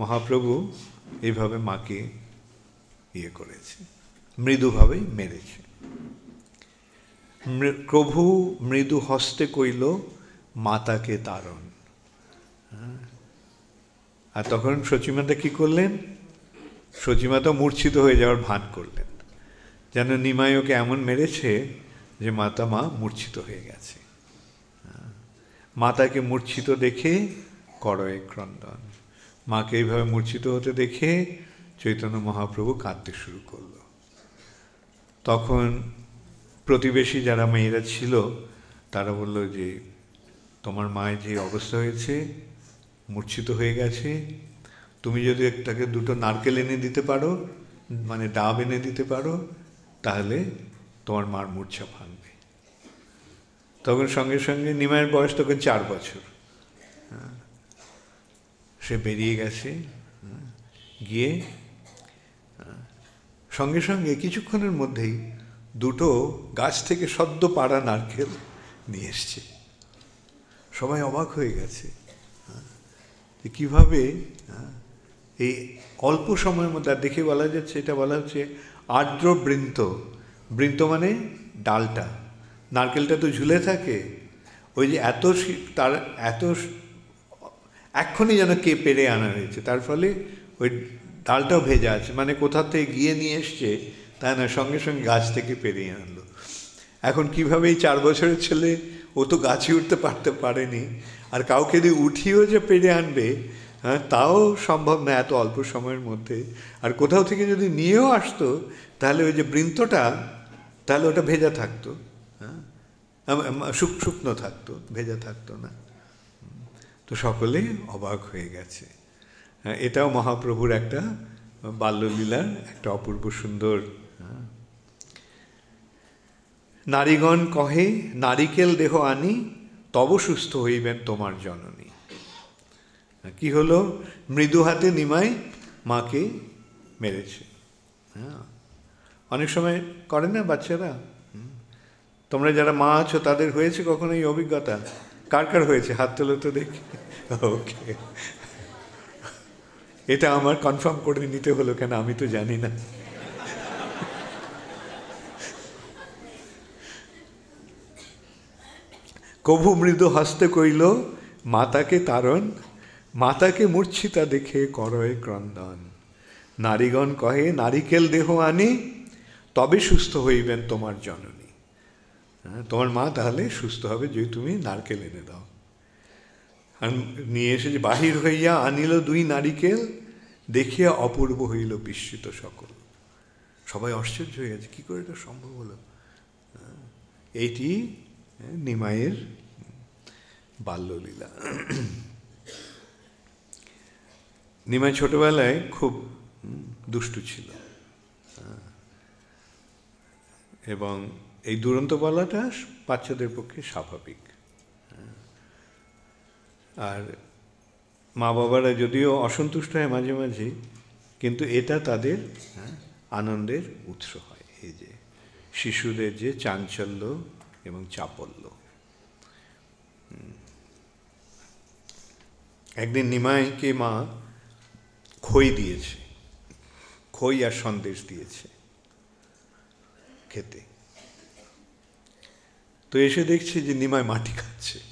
মহাপ্রভু এইভাবে মাকে ইয়ে করেছে, মৃদুভাবেই মেরেছে। প্রভু মৃদু হস্তে কইল, মাতাকে তারণ। হ্যাঁ? আর তখন সচিমাতা কি করলেন? সচিমাতা মূর্ছিত হয়ে যাওয়ার ভান করলেন। যেন নিমায়কে এমন মেরেছে যে মাতা মা মূর্ছিত হয়ে গেছে। হ্যাঁ? মাতাকে মূর্ছিত দেখে করয়ে ক্রন্দন। মাকে এইভাবে মূর্ছিত হতে দেখে চৈতন্য মহাপ্রভু কাঁদতে শুরু করল। তখন প্রতিবেশী যারা মেয়েরা ছিল, তারা বলল যে, তোমার মায়ের যে অবস্থা হয়েছে, মূর্ছিত হয়ে গেছে। তুমি যদি তাকে দুটো নারকেল এনে দিতে পারো মানে ডাব এনে দিতে পারো, তাহলে তোমার মার মূর্ছা ভাঙবে। তখন সঙ্গে সঙ্গে নিমায়ের বয়স তখন চার বছর। হ্যাঁ। সে বেরিয়ে গেছে। গিয়ে, সঙ্গে সঙ্গে কিছুক্ষণের মধ্যেই দুটো গাছ থেকে সদ্য পাড়া নারকেল নিয়ে এসছে। সবাই অবাক হয়ে গেছে, যে কীভাবে, এই অল্প সময়ের মধ্যে, আর দেখে বলা যাচ্ছে, এটা বলা হচ্ছে আর্দ্র বৃন্ত। বৃন্ত মানে ডালটা। নারকেলটা তো ঝুলে থাকে। ওই যে এত তার এত এক্ষুনি যেন কে পেরে আনা হয়েছে। তার ফলে ওই ডালটাও ভেজা আছে। মানে কোথা থেকে গিয়ে নিয়ে এসছে তাই না, সঙ্গে সঙ্গে গাছ থেকে পেরিয়ে আনলো। এখন কীভাবে এই চার বছরের ছেলে, ও তো গাছে উঠতে পারতে পারেনি। আর কাউকে যদি উঠিয়েও যে পেরে আনবে হ্যাঁ তাও সম্ভব না এত অল্প সময়ের মধ্যে। আর কোথাও থেকে যদি নিয়েও আসতো, তাহলে ওই যে বৃন্তটা, তাহলে ওটা ভেজা থাকতো। হ্যাঁ শুক, শুকনো থাকতো, ভেজা থাকতো না। তো সকলে অবাক হয়ে গেছে। হ্যাঁ এটাও মহাপ্রভুর একটা বাল্যলীলার একটা অপূর্ব সুন্দর হ্যাঁ। নারীগণ কহে, নারিকেল দেহ আনি, তব সুস্থ হইবেন তোমার জননী। কি হলো? মৃদু হাতে নিমাই মাকে মেরেছে। হ্যাঁ অনেক সময় করে না বাচ্চারা? তোমরা যারা মা আছো তাদের হয়েছে কখনো এই অভিজ্ঞতা? কার কার হয়েছে? হাত তোলো তো দেখি। ওকে এটা আমার কনফার্ম করে নিতে হলো কেন আমি তো জানি না। কভু মৃদু হস্তে কইল, মাতাকে তারণ, মাতাকে মূর্ছিতা দেখে করয় ক্রন্দন। নারীগণ কহে, নারিকেল দেহ আনি, তবে সুস্থ হইবেন তোমার জননী। হ্যাঁ তোমার মা তাহলে সুস্থ হবে যদি তুমি নারকেল এনে দাও। আর নিয়ে এসে যে বাহির হইয়া আনিল দুই নারিকেল দেখিয়া অপূর্ব হইল বিস্মিত সকল। সবাই আশ্চর্য হয়ে গেছে কী করে এটা সম্ভব হলো? হ্যাঁ, এইটি হ্যাঁ, নিমাইয়ের বাল্যলীলা। নিমাই ছোটবেলায় খুব দুষ্টু ছিল। হ্যাঁ, এবং এই দুরন্ত বলাটা বাচ্চাদের পক্ষে স্বাভাবিক। আর মা বাবারা যদিও অসন্তুষ্ট হয় মাঝে মাঝে কিন্তু এটা তাদের হ্যাঁ, আনন্দের উৎস হয়। এই যে শিশুদের যে চাঞ্চল্য এবং চাপল্য। একদিন নিমাইকে মা খই দিয়েছে। খই আর সন্দেশ দিয়েছে খেতে। তো এসে দেখছি যে নিমাই মাটি খাচ্ছে।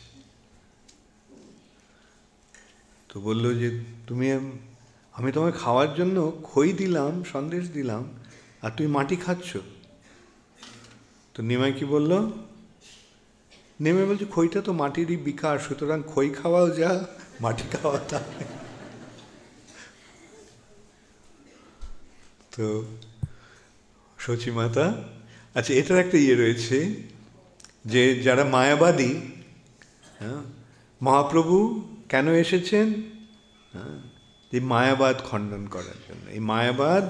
তো বলল যে, তুমি আমি তোমায় খাওয়ার জন্য খই দিলাম, সন্দেশ দিলাম, আর তুমি মাটি খাচ্ছ। তো নিমাই কি বলল? নেমে বলছে, খইটা তো মাটিরই বিকার, সুতরাং খই খাওয়াও যা, মাটি খাওয়া তা। তো সচিমাতা আচ্ছা এটার একটা ইয়ে রয়েছে যে, যারা মায়াবাদী হ্যাঁ মহাপ্রভু কেন এসেছেন? হ্যাঁ এই মায়াবাদ খণ্ডন করার জন্য। এই মায়াবাদ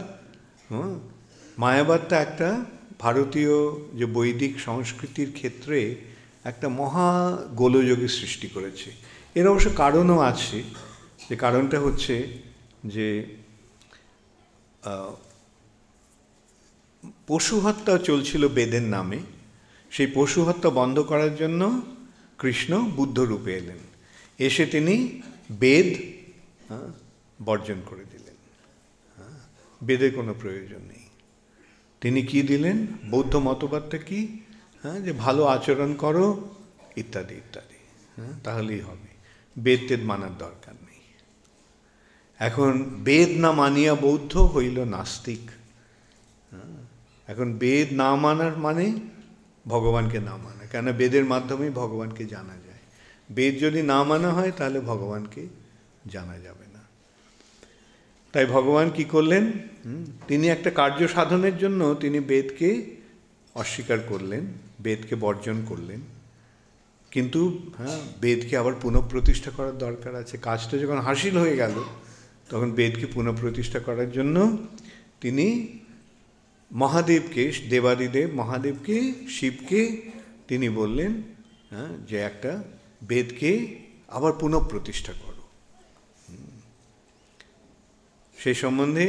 মায়াবাদটা একটা ভারতীয় যে বৈদিক সংস্কৃতির ক্ষেত্রে একটা মহা গোলযোগের সৃষ্টি করেছে। এর অবশ্য কারণও আছে। যে কারণটা হচ্ছে যে পশু হত্যা চলছিল বেদের নামে। সেই পশু হত্যা বন্ধ করার জন্য কৃষ্ণ বুদ্ধ রূপে এলেন। এসে তিনি বেদ বর্জন করে দিলেন। হ্যাঁ, বেদের কোনো প্রয়োজন নেই। তিনি কি দিলেন? বৌদ্ধ মতবাদটা কি? হ্যাঁ যে ভালো আচরণ করো ইত্যাদি ইত্যাদি। হ্যাঁ তাহলেই হবে। বেদ টেদ মানার দরকার নেই। এখন বেদ না মানিয়া বৌদ্ধ হইল নাস্তিক। হ্যাঁ, এখন বেদ না মানার মানে ভগবানকে না মানা। কেন বেদের মাধ্যমেই ভগবানকে জানা বেদ যদি না মানা হয়, তাহলে ভগবানকে জানা যাবে না। তাই ভগবান কি করলেন? তিনি একটা কার্য সাধনের জন্য তিনি বেদকে অস্বীকার করলেন, বেদকে বর্জন করলেন। কিন্তু হ্যাঁ বেদকে আবার পুনঃপ্রতিষ্ঠা করার দরকার আছে। কাজটা যখন হাসিল হয়ে গেল, তখন বেদকে পুনঃপ্রতিষ্ঠা করার জন্য তিনি মহাদেবকে, দেবাদিদেব মহাদেবকে, শিবকে তিনি বললেন হ্যাঁ যে একটা বেদকে আবার পুনঃপ্রতিষ্ঠা করো। সেই সম্বন্ধে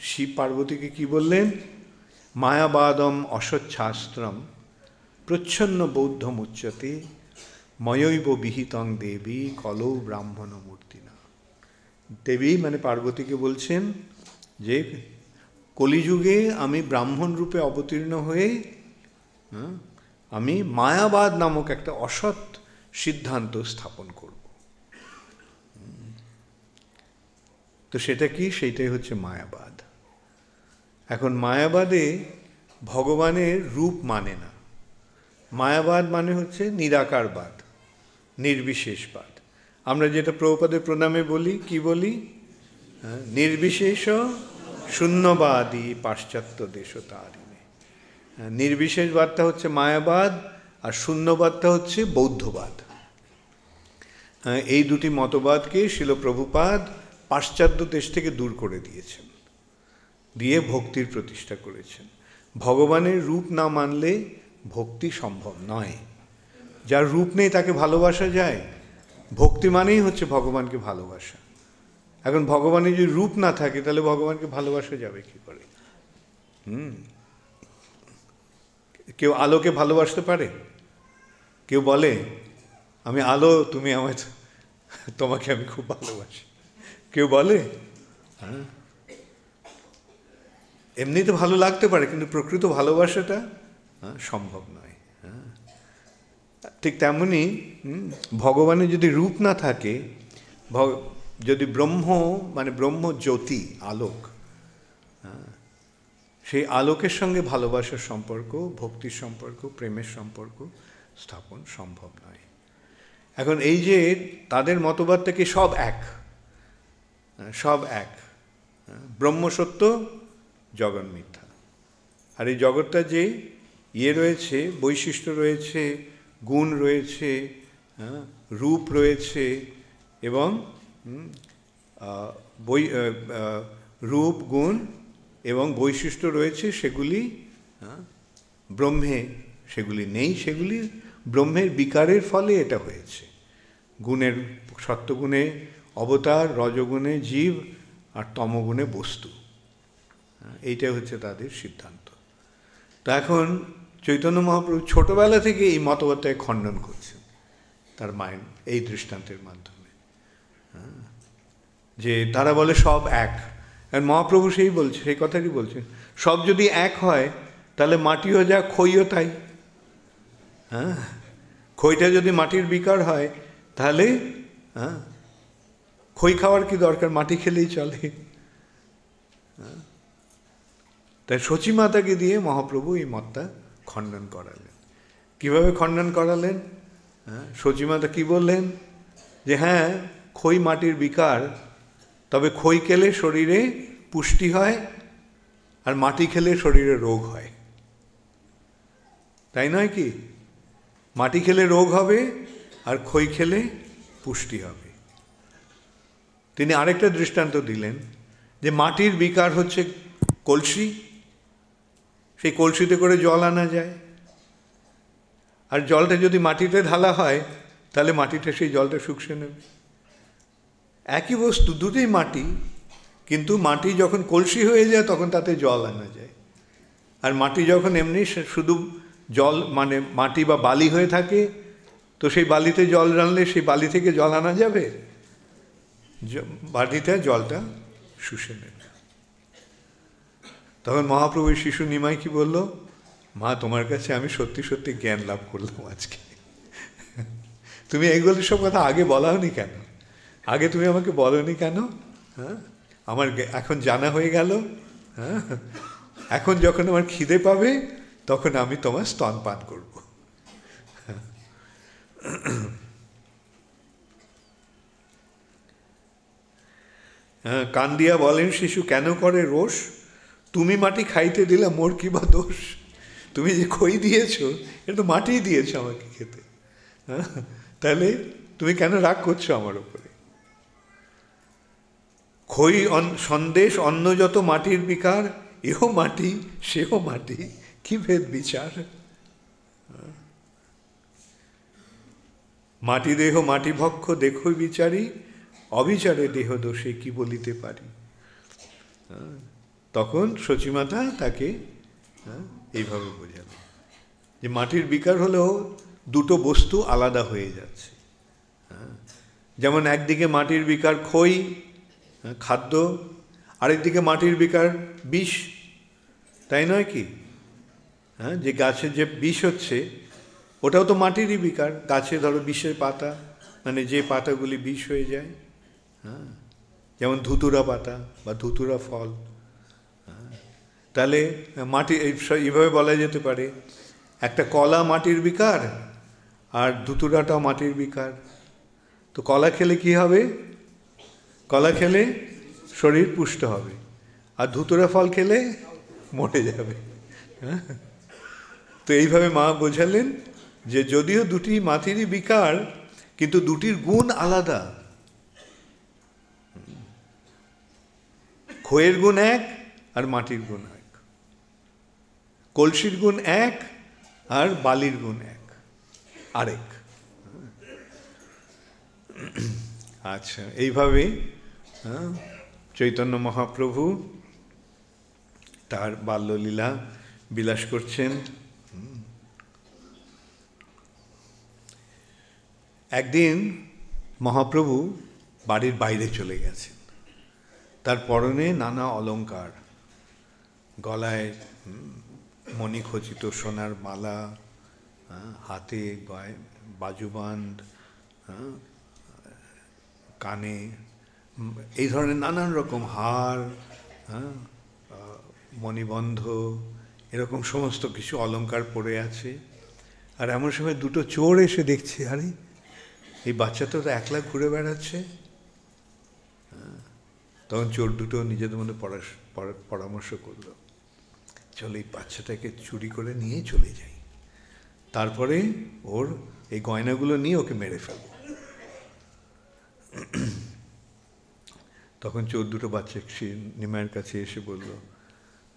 শিব পার্বতীকে কি বললেন? মায়াবাদম অসচ্ছাস্ত্রম প্রচ্ছন্ন বৌদ্ধম উচ্চতে ময়ৈব বিহিতং দেবী কলৌ ব্রাহ্মণ মূর্তিনা দেবী মানে পার্বতীকে বলছেন যে, কলিযুগে আমি ব্রাহ্মণ রূপে অবতীর্ণ হয়ে আমি মায়াবাদ নামক একটা অসৎ সিদ্ধান্ত স্থাপন করব। তো সেটা কি? সেইটাই হচ্ছে মায়াবাদ। এখন মায়াবাদে ভগবানের রূপ মানে না। মায়াবাদ মানে হচ্ছে নিরাকারবাদ, নির্বিশেষবাদ। আমরা যেটা প্রভুপাদের প্রণামে বলি, কি বলি? নির্বিশেষ শূন্যবাদী পাশ্চাত্য দেশ তারিণে নির্বিশেষবাদটা হচ্ছে মায়াবাদ আর শূন্যবাদটা হচ্ছে বৌদ্ধবাদ। এই দুটি মতবাদকে শিল প্রভুপাদ পাশ্চাত্য দেশ থেকে দূর করে দিয়েছেন, দিয়ে ভক্তির প্রতিষ্ঠা করেছেন। ভগবানের রূপ না মানলে ভক্তি সম্ভব নয়। যার রূপ নেই তাকে ভালোবাসা যায়, ভক্তি মানেই হচ্ছে ভগবানকে ভালোবাসা। এখন ভগবানের যদি রূপ না থাকে, তাহলে ভগবানকে ভালোবাসা যাবে কি করে? হুম। কেউ আলোকে ভালোবাসতে পারে? কেউ বলে, আমি আলো, তুমি আমার, তোমাকে আমি খুব ভালোবাসি। কেউ বলে হ্যাঁ? এমনি তো ভালো লাগতে পারে, কিন্তু প্রকৃত ভালোবাসাটা সম্ভব নয় হ্যাঁ। ঠিক তেমনি ভগবানের যদি রূপ না থাকে যদি ব্রহ্ম মানে ব্রহ্ম জ্যোতি আলোক সেই আলোকের সঙ্গে ভালোবাসার সম্পর্ক, ভক্তির সম্পর্ক, প্রেমের সম্পর্ক স্থাপন সম্ভব নয়। এখন এই যে তাদের মতবাদ থেকে সব এক সব এক ব্রহ্ম সত্য জগন মিথ্যা। আর এই জগৎটা যে ইয়ে রয়েছে, বৈশিষ্ট্য রয়েছে, গুণ রয়েছে রূপ রয়েছে এবং বই রূপ, গুণ এবং বৈশিষ্ট্য রয়েছে সেগুলি ব্রহ্মে সেগুলি নেই, সেগুলি ব্রহ্মের বিকারের ফলে এটা হয়েছে। গুণের সত্যগুণে অবতার, রজগুণে জীব আর তমগুণে বস্তু। এইটাই হচ্ছে তাদের সিদ্ধান্ত। তো এখন চৈতন্য মহাপ্রভু ছোটবেলা থেকে এই মতবাদটাকে খণ্ডন করছেন তার মাইন্ড এই দৃষ্টান্তের মাধ্যমে। যে তারা বলে সব এক। আর মহাপ্রভু সেই বলছে, সেই কথাটি বলছেন, সব যদি এক হয়, তাহলে মাটিও যা খইও তাই। হ্যাঁ? খইটা যদি মাটির বিকার হয়, তাহলে হ্যাঁ? খই খাওয়ার কি দরকার? মাটি খেলেই চলে। তাই সচিমাতাকে দিয়ে মহাপ্রভু এই মতটা খণ্ডন করালেন। কীভাবে খণ্ডন করালেন? হ্যাঁ? সচিমাতা কি বললেন? যে হ্যাঁ খই মাটির বিকার, তবে খই খেলে শরীরে পুষ্টি হয় আর মাটি খেলে শরীরে রোগ হয়। তাই নয় কি? মাটি খেলে রোগ হবে আর খই খেলে পুষ্টি হবে। তিনি আরেকটা দৃষ্টান্ত দিলেন যে মাটির বিকার হচ্ছে কলসি। সেই কলসিতে করে জল আনা যায়। আর জলটা যদি মাটিতে ঢালা হয়, তাহলে মাটিটা সেই জলটা শুকসে নেবে। একই বস্তু, দুটোই মাটি, কিন্তু মাটি যখন কলসি হয়ে যায়, তখন তাতে জল আনা যায়। আর মাটি যখন এমনি শুধু জল মানে মাটি বা বালি হয়ে থাকে, তো সেই বালিতে জল রানলে সেই বালি থেকে জল আনা যাবে? বাটিতে জলটা শুষে নেবে। তখন মহাপ্রভু শিশু নিমাই কি বলল, মা, তোমার কাছে আমি সত্যি সত্যি জ্ঞান লাভ করলাম আজকে। তুমি এইগুলো সব কথা আগে বলাওনি কেন? আগে তুমি আমাকে বলনি কেন? হ্যাঁ? আমার এখন জানা হয়ে গেল হ্যাঁ? এখন যখন আমার খিদে পাবে তখন আমি তোমার স্তন পান করব। হ্যাঁ কান্দিয়া বলেন, শিশু কেন করে রোষ? তুমি মাটি খাইতে দিলে মোর কি বা দোষ? তুমি যে খই দিয়েছ, এটা তো মাটিই দিয়েছ আমাকে খেতে। হ্যাঁ তাহলে তুমি কেন রাগ করছ আমার উপরে? খই সন্দেশ অন্ন যত মাটির বিকার, এও মাটি, সেও মাটি। কি ভেদ বিচার মাটি দেহ মাটি ভক্ষ দেখই বিচারি অবিচারে দেহ দোষে কি বলিতে পারি? তখন সচিমাতা তাকে হ্যাঁ, এইভাবে বোঝাল যে মাটির বিকার হলেও দুটো বস্তু আলাদা হয়ে যাচ্ছে। হ্যাঁ, যেমন একদিকে মাটির বিকার খই হ্যাঁ, খাদ্য আরেকদিকে মাটির বিকার বিষ। তাই নয় কি? হ্যাঁ যে গাছের যে বিষ হচ্ছে ওটাও তো মাটিরই বিকার। গাছে ধরো বিষের পাতা মানে যে পাতাগুলি বিষ হয়ে যায় হ্যাঁ যেমন ধুতুরা পাতা বা ধুতুরা ফল হ্যাঁ, তাহলে মাটি এইভাবে বলা যেতে পারে একটা কলা মাটির বিকার আর ধুতুরাটাও মাটির বিকার। তো কলা খেলে কি হবে? কলা খেলে শরীর পুষ্ট হবে আর ধুতুরা ফল খেলে মরে যাবে হ্যাঁ? তো এইভাবে মা বোঝালেন যে যদিও দুটি মাটিরই বিকার কিন্তু দুটির গুণ আলাদা। খয়ের গুণ এক আর মাটির গুণ এক। কলসির গুণ এক আর বালির গুণ এক। আরেক। আচ্ছা এইভাবে হ্যাঁ, চৈতন্য মহাপ্রভু তার বাল্যলীলা বিলাস করছেন। একদিন মহাপ্রভু বাড়ির বাইরে চলে গেছেন। তার পরনে নানা অলঙ্কার গলায় মণিখচিত সোনার মালা হ্যাঁ, হাতে গয় বাজুবান্ড হ্যাঁ, কানে এই ধরনের নানান রকম হার হ্যাঁ মণিবন্ধ এরকম সমস্ত কিছু অলঙ্কার পড়ে আছে। আর এমন সময় দুটো চোর এসে দেখছে আরে এই বাচ্চাটা তো একলা ঘুরে বেড়াচ্ছে। হ্যাঁ, তখন চোর দুটো নিজেদের মধ্যে পরামর্শ করল চলো এই বাচ্চাটাকে চুরি করে নিয়ে চলে যাই। তারপরে ওর এই গয়নাগুলো নিয়ে ওকে মেরে ফেলব। তখন চোর দুটো বাচ্চা সে নিমায়ের কাছে এসে বলল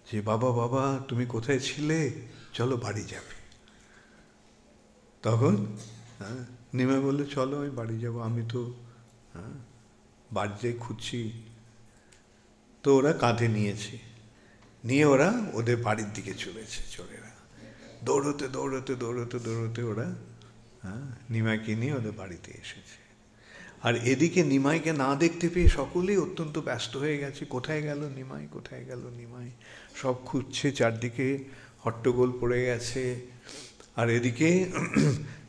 যে বাবা বাবা তুমি কোথায় ছিলে? চলো বাড়ি যাবে। তখন হ্যাঁ, নিমাই বলল চলো আমি বাড়ি যাব আমি তো হ্যাঁ, বাড়িতে খুঁজছি। তো ওরা কাঁধে নিয়েছে। নিয়ে ওরা ওদের বাড়ির দিকে চলেছে চোরেরা। দৌড়তে দৌড়তে দৌড়তে দৌড়তে ওরা হ্যাঁ নিমাইকে নিয়ে ওদের বাড়িতে এসেছে। আর এদিকে নিমাইকে না দেখতে পেয়ে সকলেই অত্যন্ত ব্যস্ত হয়ে গেছে। কোথায় গেল নিমাই? কোথায় গেল নিমাই? সব খুঁজছে চারদিকে হট্টগোল পড়ে গেছে। আর এদিকে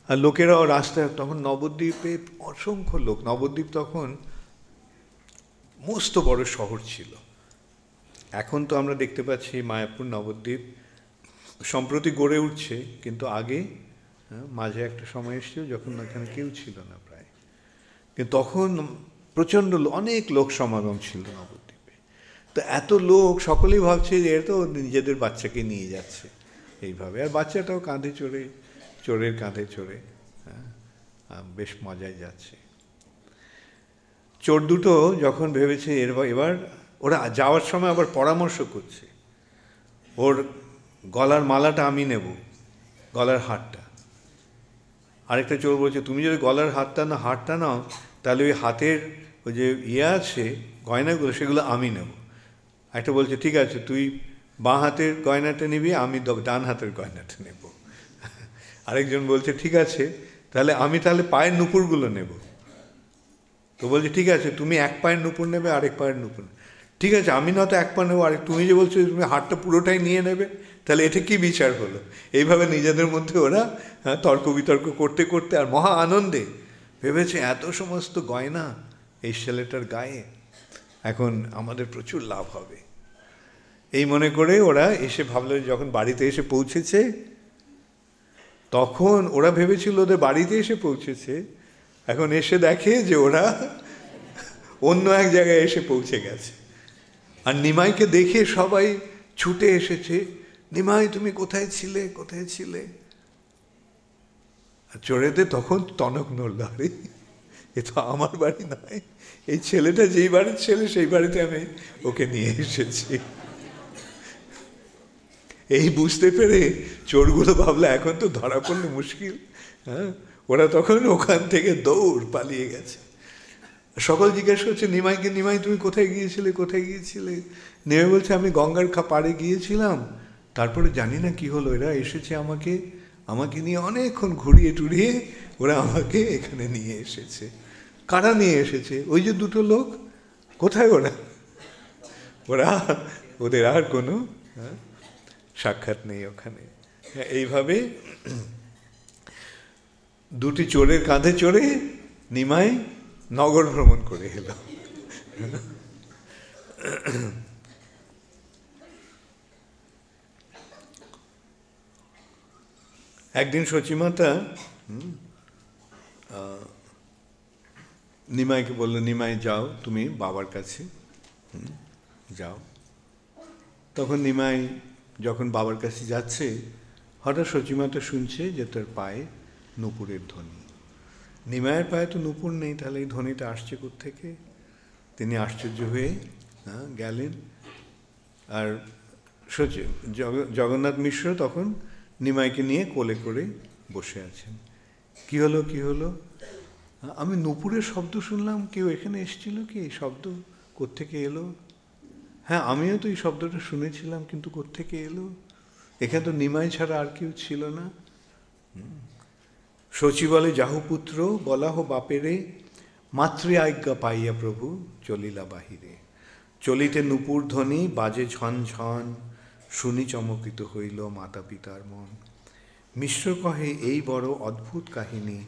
আর লোকেরাও রাস্তায় তখন নবদ্বীপে অসংখ্য লোক নবদ্বীপ তখন মস্ত বড় শহর ছিল। এখন তো আমরা দেখতে পাচ্ছি মায়াপুর নবদ্বীপ সম্প্রতি গড়ে উঠছে কিন্তু আগে হ্যাঁ, মাঝে একটা সময় এসেছিল যখন এখানে কেউ ছিল না প্রায়। কিন্তু তখন প্রচণ্ড অনেক লোক সমাগম ছিল নবদ্বীপে। তো এত লোক সকলেই ভাবছে যে এরা তো নিজেদের বাচ্চাকে নিয়ে যাচ্ছে এইভাবে। আর বাচ্চাটাও কাঁধে চড়ে চোরের কাঁধে চড়ে হ্যাঁ বেশ মজায় যাচ্ছে। চোর দুটো যখন ভেবেছে এরবার এবার ওরা যাওয়ার সময় আবার পরামর্শ করছে, ওর গলার মালাটা আমি নেব, গলার হারটা। আরেকটা চোর বলছে, তুমি যদি গলার হাতটা না, হারটা নাও, তাহলে ওই হাতের ওই যে ইয়ে আছে, গয়নাগুলো, সেগুলো আমি নেব। একটা বলছে, ঠিক আছে, তুই বাঁ হাতের গয়নাটা নিবি, আমি ডান হাতের গয়নাটা নেব। আরেকজন বলছে ঠিক আছে তাহলে আমি তাহলে পায়ের নুপুরগুলো নেব। তো বলছে ঠিক আছে তুমি এক পায়ের নুপুর নেবে আরেক পায়ের নুপুর। ঠিক আছে আমি নয়তো এক পা নেব আরেক তুমি যে বলছো তুমি হাতটা পুরোটাই নিয়ে নেবে তাহলে এটা কি বিচার হলো? এইভাবে নিজেদের মধ্যে ওরা হ্যাঁ, তর্ক বিতর্ক করতে করতে আর মহা আনন্দে ভেবেছে এত সমস্ত গয়না এই ছেলেটার গায়ে এখন আমাদের প্রচুর লাভ হবে। এই মনে করে ওরা এসে ভাবলো যখন বাড়িতে এসে পৌঁছেছে তখন ওরা ভেবেছিল ওদের বাড়িতে এসে পৌঁছেছে। এখন এসে দেখে যে ওরা অন্য এক জায়গায় এসে পৌঁছে গেছে। আর নিমাইকে দেখে সবাই ছুটে এসেছে, নিমাই, তুমি কোথায় ছিলে? কোথায় ছিলে? আর চোরেতে তখন টনক নড়ল, আরে, এ তো আমার বাড়ি নয়। এই ছেলেটা যেই বাড়ির ছেলে, সেই বাড়িতে আমি ওকে নিয়ে এসেছি। এই বুঝতে পেরে চোরগুলো ভাবলো এখন তো ধরা পড়লে মুশকিল। হ্যাঁ? ওরা তখন ওখান থেকে দৌড় পালিয়ে গেছে। সকল জিজ্ঞেস করছে নিমাইকে নিমাই তুমি কোথায় গিয়েছিলে কোথায় গিয়েছিলে? নেমে বলছে আমি গঙ্গার খা পাড়ে গিয়েছিলাম। তারপরে জানি না কি হলো এরা এসেছে আমাকে আমাকে নিয়ে অনেকক্ষণ ঘুরিয়ে টুরিয়ে ওরা আমাকে এখানে নিয়ে এসেছে। কারা নিয়ে এসেছে? ওই যে দুটো লোক? কোথায় ওরা? ওরা ওদের আর কোনো হ্যাঁ, সাক্ষাৎ নেই ওখানে। হ্যাঁ, এইভাবে দুটি চোরের কাঁধে চড়ে নিমাই নগর ভ্রমণ করে এলো। একদিন সচিমাতা নিমাইকে বলল নিমাই যাও তুমি বাবার কাছে যাও। তখন নিমাই যখন বাবার কাছে যাচ্ছে, হঠাৎ সচিমাতা শুনছে যে তার পায়ে নুপুরের ধ্বনি। নিমায়ের পায়ে তো নুপুর নেই, তাহলে এই ধ্বনিটা আসছে থেকে তিনি আশ্চর্য হয়ে গেলেন। আর সচি জগন্নাথ মিশ্র তখন নিমাইকে নিয়ে কোলে করে বসে আছেন। কি হলো কি হলো? আমি নুপুরের শব্দ শুনলাম, কেউ এখানে এসেছিল কি? এই শব্দ কোত্থেকে এলো? হ্যাঁ আমিও তো এই শব্দটা শুনেছিলাম, কিন্তু কোত্থেকে এলো? এখানে তো নিমাই ছাড়া আর কেউ ছিল না। বলে যাহুপুত্র বলা হো বাপেরে, মাতৃ আজ্ঞা পাইয়া প্রভু, চলিলা বাহিরে। চলিতে নুপুর ধ্বনি, বাজে ঝন ঝন, শুনি চমকিত হইল মাতা পিতার মন। মিশ্র কহে, এই বড় অদ্ভুত কাহিনী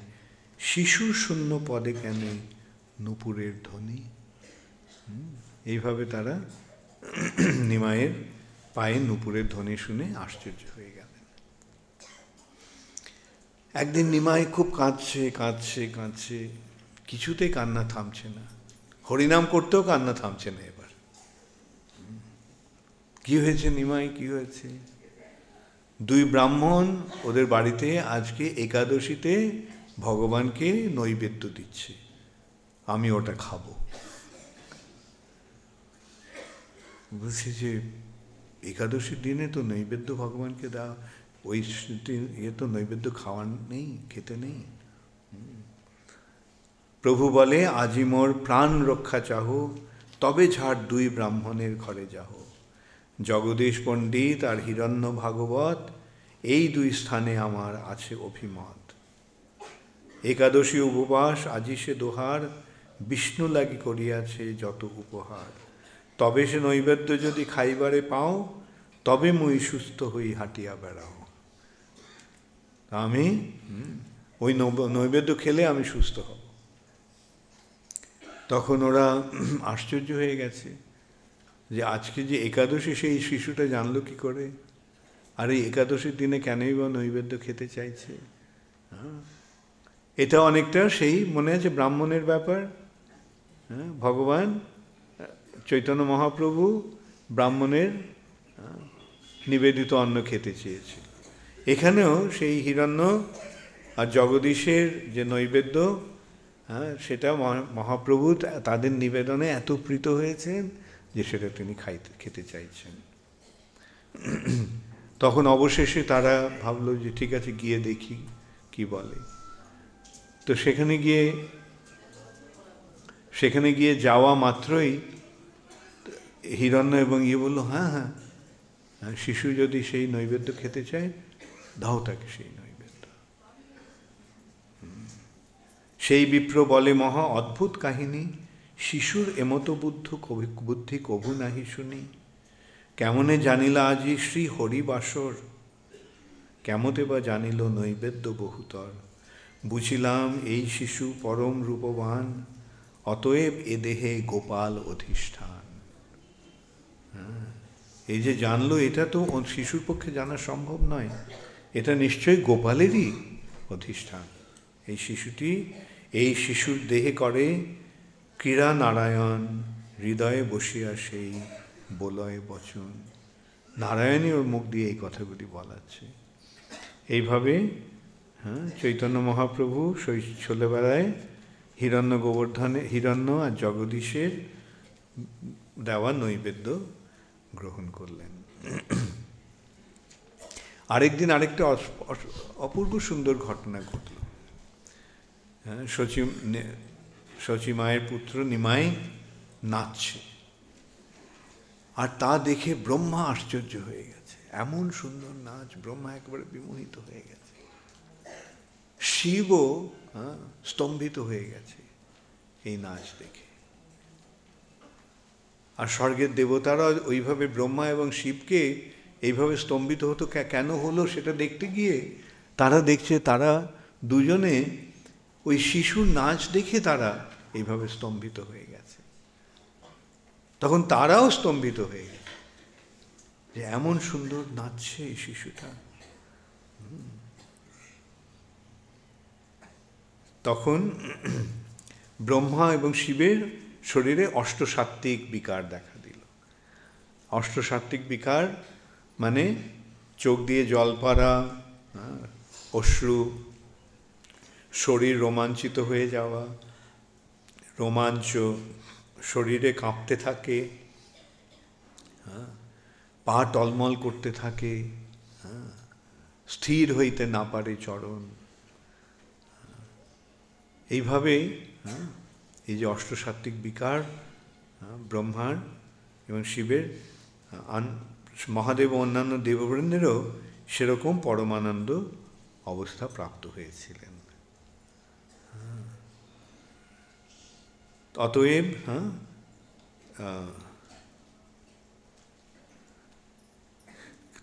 শিশুর শূন্য পদে কেন নুপুরের ধ্বনি? এইভাবে তারা নিমায়ের পায়ে নুপুরের ধ্বনি শুনে আশ্চর্য হয়ে গেলেন। একদিন নিমাই খুব কাঁদছে কাঁদছে কাঁদছে। কিছুতে কান্না থামছে না। হরিনাম করতেও কান্না থামছে না এবার। কি হয়েছে নিমাই? কি হয়েছে? দুই ব্রাহ্মণ ওদের বাড়িতে আজকে একাদশীতে ভগবানকে নৈবেদ্য দিচ্ছে। আমি ওটা খাব। বলছি যে, একাদশীর দিনে তো নৈবেদ্য ভগবানকে দেওয়া, ওই দিন ইয়ে তো নৈবেদ্য খাওয়ার নেই, খেতে নেই। প্রভু বলে, আজি মোর প্রাণ রক্ষা চাহ, তবে ঝাড় দুই ব্রাহ্মণের ঘরে যাহ। জগদীশ পণ্ডিত আর হিরণ্য ভাগবত, এই দুই স্থানে আমার আছে অভিমত। একাদশী উপবাস, আজি সে দোহার, বিষ্ণু লাগি করিয়াছে যত উপহার। তবে সে নৈবেদ্য যদি খাইবারে পাও, তবে মুই সুস্থ হই হাঁটিয়া বেড়াও। আমি ওই নব- নৈবেদ্য খেলে আমি সুস্থ হব। তখন ওরা আশ্চর্য হয়ে গেছে যে আজকে যে একাদশী, সেই শিশুটা জানলো কি করে? আর এই একাদশীর দিনে কেনই বা নৈবেদ্য খেতে চাইছে? হ্যাঁ এটা অনেকটা সেই মনে আছে ব্রাহ্মণের ব্যাপার। হ্যাঁ ভগবান চৈতন্য মহাপ্রভু ব্রাহ্মণের নিবেদিত অন্ন খেতে চেয়েছে। এখানেও সেই হিরণ্য আর জগদীশের যে নৈবেদ্য হ্যাঁ সেটা মহা- মহাপ্রভু তাদের নিবেদনে এত প্রীত হয়েছেন যে সেটা তিনি খাইতে, খেতে চাইছেন। তখন অবশেষে তারা ভাবলো যে ঠিক আছে, গিয়ে দেখি কি বলে। তো সেখানে গিয়ে সেখানে গিয়ে যাওয়া মাত্রই হিরণ্য এবং ইয়ে বলল হ্যাঁ হ্যাঁ হ্যাঁ, শিশু যদি সেই নৈবেদ্য খেতে চায় দাও তাকে সেই নৈবেদ্য। সেই বিপ্র বলে মহা অদ্ভুত কাহিনী। শিশুর এমত বুদ্ধ কবি বুদ্ধি কভু নাহি শুনি। কেমনে জানিলা আজি শ্রী হরিবাসর? কেমতে বা জানিল নৈবেদ্য বহুতর? বুঝিলাম এই শিশু পরম রূপবান। অতএব এ দেহে গোপাল অধিষ্ঠান। এই যে জানলো, এটা তো শিশুর পক্ষে জানা সম্ভব নয়। এটা নিশ্চয়ই গোপালেরই অধিষ্ঠান। এই শিশুটি, এই শিশুর দেহে করে ক্রীড়া নারায়ণ, হৃদয়ে বসিয়া সেই বলয় বচন। নারায়ণই ওর মুখ দিয়ে এই কথাগুলি বলাচ্ছে। এইভাবে হ্যাঁ চৈতন্য মহাপ্রভু চলে বেড়ায় হিরণ্য গোবর্ধনে, হিরণ্য আর জগদীশের দেওয়া নৈবেদ্য গ্রহণ করলেন। আরেকদিন আরেকটা অপূর্ব সুন্দর ঘটনা ঘটল। হ্যাঁ শচী মায়ের পুত্র নিমাই নাচছে। আর তা দেখে ব্রহ্মা আশ্চর্য হয়ে গেছে। এমন সুন্দর নাচ ব্রহ্মা একবারে বিমোহিত হয়ে গেছে। শিবও হ্যাঁ, স্তম্ভিত হয়ে গেছে এই নাচ দেখে। আর স্বর্গের দেবতারা ওইভাবে ব্রহ্মা এবং শিবকে এইভাবে স্তম্ভিত হতো কেন হলো সেটা দেখতে গিয়ে তারা দেখছে তারা দুজনে ওই শিশুর নাচ দেখে তারা এইভাবে স্তম্ভিত হয়ে গেছে। তখন তারাও স্তম্ভিত হয়ে গেছে। যে এমন সুন্দর নাচছে এই শিশুটা। তখন ব্রহ্মা এবং শিবের শরীরে অষ্টসাত্ত্বিক বিকার দেখা দিল। অষ্টসাত্ত্বিক বিকার মানে চোখ দিয়ে জল পাড়া অশ্রু, শরীর রোমাঞ্চিত হয়ে যাওয়া, রোমাঞ্চ, শরীরে কাঁপতে থাকে পা টলমল করতে থাকে স্থির হইতে না পারে চরণ। এইভাবে এই যে অষ্টসাত্ত্বিক বিকার ব্রহ্মার এবং শিবের মহাদেব ও অন্যান্য দেববৃন্দেরও সেরকম পরমানন্দ অবস্থা প্রাপ্ত হয়েছিলেন। অতএব হ্যাঁ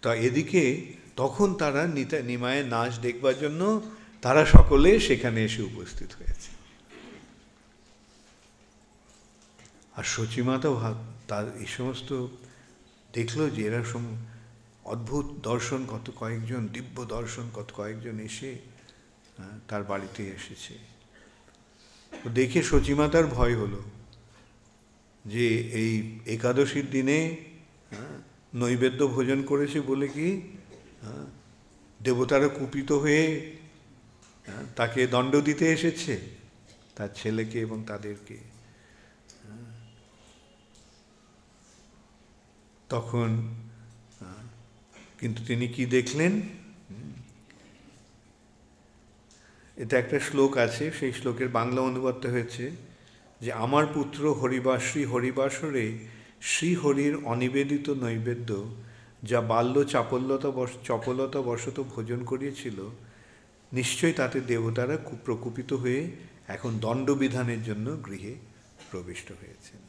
তা এদিকে তখন তারা নিমায়ের নাচ দেখবার জন্য তারা সকলে সেখানে এসে উপস্থিত হয়েছে। আর সচিমাতা তার এই সমস্ত দেখল যে এরা সম, অদ্ভুত দর্শন, কত কয়েকজন, দিব্য দর্শন, কত কয়েকজন এসে তার বাড়িতে এসেছে। তো দেখে সচিমাতার ভয় হলো যে এই একাদশীর দিনে নৈবেদ্য ভোজন করেছে বলে কি দেবতারা কুপিত হয়ে তাকে দণ্ড দিতে এসেছে, তার ছেলেকে এবং তাদেরকে। তখন কিন্তু তিনি কি দেখলেন? এটা একটা শ্লোক আছে, সেই শ্লোকের বাংলা অনুবাদটা হয়েছে যে, আমার পুত্র হরিবাস শ্রী হরিবাসরে শ্রীহরির অনিবেদিত নৈবেদ্য যা বাল্য চাপল্যতা বশ, চপলতা বশত ভোজন করিয়েছিল নিশ্চয়ই তাতে দেবতারা প্রকুপিত হয়ে এখন দণ্ডবিধানের জন্য গৃহে প্রবিষ্ট হয়েছেন।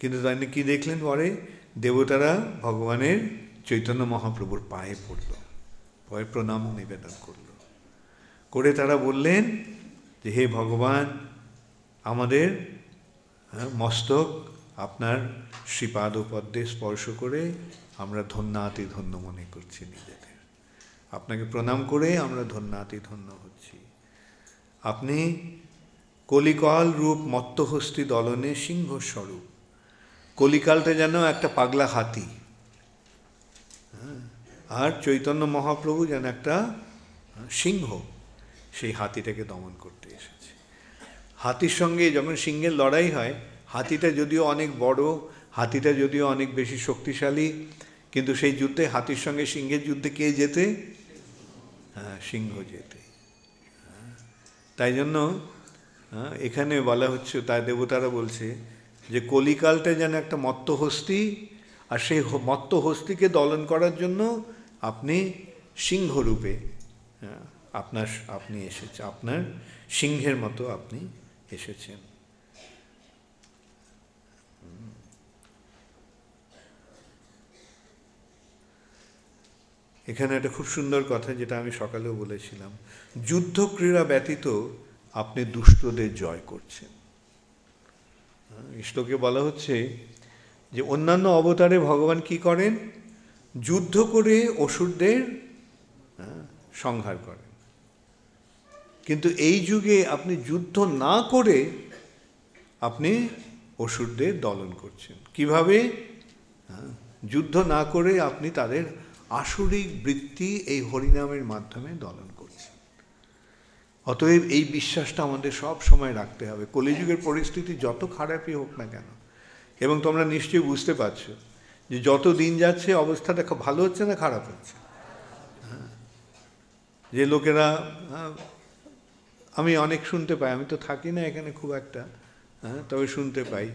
কিন্তু তাই কি দেখলেন পরে? দেবতারা ভগবানের চৈতন্য মহাপ্রভুর পায়ে পড়ল। পরে প্রণাম নিবেদন করল। করে তারা বললেন যে হে ভগবান আমাদের হ্যাঁ, মস্তক আপনার শ্রীপাদ পদ্মে স্পর্শ করে আমরা ধন্যাতি ধন্য মনে করছি নিজেদের। আপনাকে প্রণাম করে আমরা ধন্যাতি ধন্য হচ্ছি। আপনি কলিকল রূপ মত্তহস্তি দলনে সিংহ স্বরূপ কলিকালটা যেন একটা পাগলা হাতি। আর চৈতন্য মহাপ্রভু যেন একটা সিংহ সেই হাতিটাকে দমন করতে এসেছে। হাতির সঙ্গে যখন সিংহের লড়াই হয় হাতিটা যদিও অনেক বড় হাতিটা যদিও অনেক বেশি শক্তিশালী কিন্তু সেই যুদ্ধে হাতির সঙ্গে সিংহের যুদ্ধে কে যেতে হ্যাঁ সিংহ যেতে হ্যাঁ, তাই জন্য হ্যাঁ, এখানে বলা হচ্ছে তাই দেবতারা বলছে যে কলিকালটা যেন একটা মত্তহস্তি, আর সেই মত্তহস্তিকে দলন করার জন্য আপনি সিংহরূপে আপনার আপনি এসেছেন আপনার সিংহের মতো আপনি এসেছেন। এখানে একটা খুব সুন্দর কথা যেটা আমি সকালেও বলেছিলাম। যুদ্ধ ক্রীড়া ব্যতীত আপনি দুষ্টদের জয় করছেন। শ্লোকে বলা হচ্ছে যে অন্যান্য অবতারে ভগবান কি করেন? যুদ্ধ করে অসুরদের সংহার করেন। কিন্তু এই যুগে আপনি যুদ্ধ না করে আপনি অসুরদের দলন করছেন। কীভাবে? যুদ্ধ না করে আপনি তাদের আসরিক বৃত্তি এই হরিনামের মাধ্যমে দলন অতএব এই বিশ্বাসটা আমাদের সব সময় রাখতে হবে। কলিযুগের পরিস্থিতি যত খারাপই হোক না কেন এবং তোমরা নিশ্চয়ই বুঝতে পারছ যে যত দিন যাচ্ছে অবস্থাটা ভালো হচ্ছে না খারাপ হচ্ছে? যে লোকেরা আমি অনেক শুনতে পাই আমি তো থাকি না এখানে খুব একটা হ্যাঁ তবে শুনতে পাই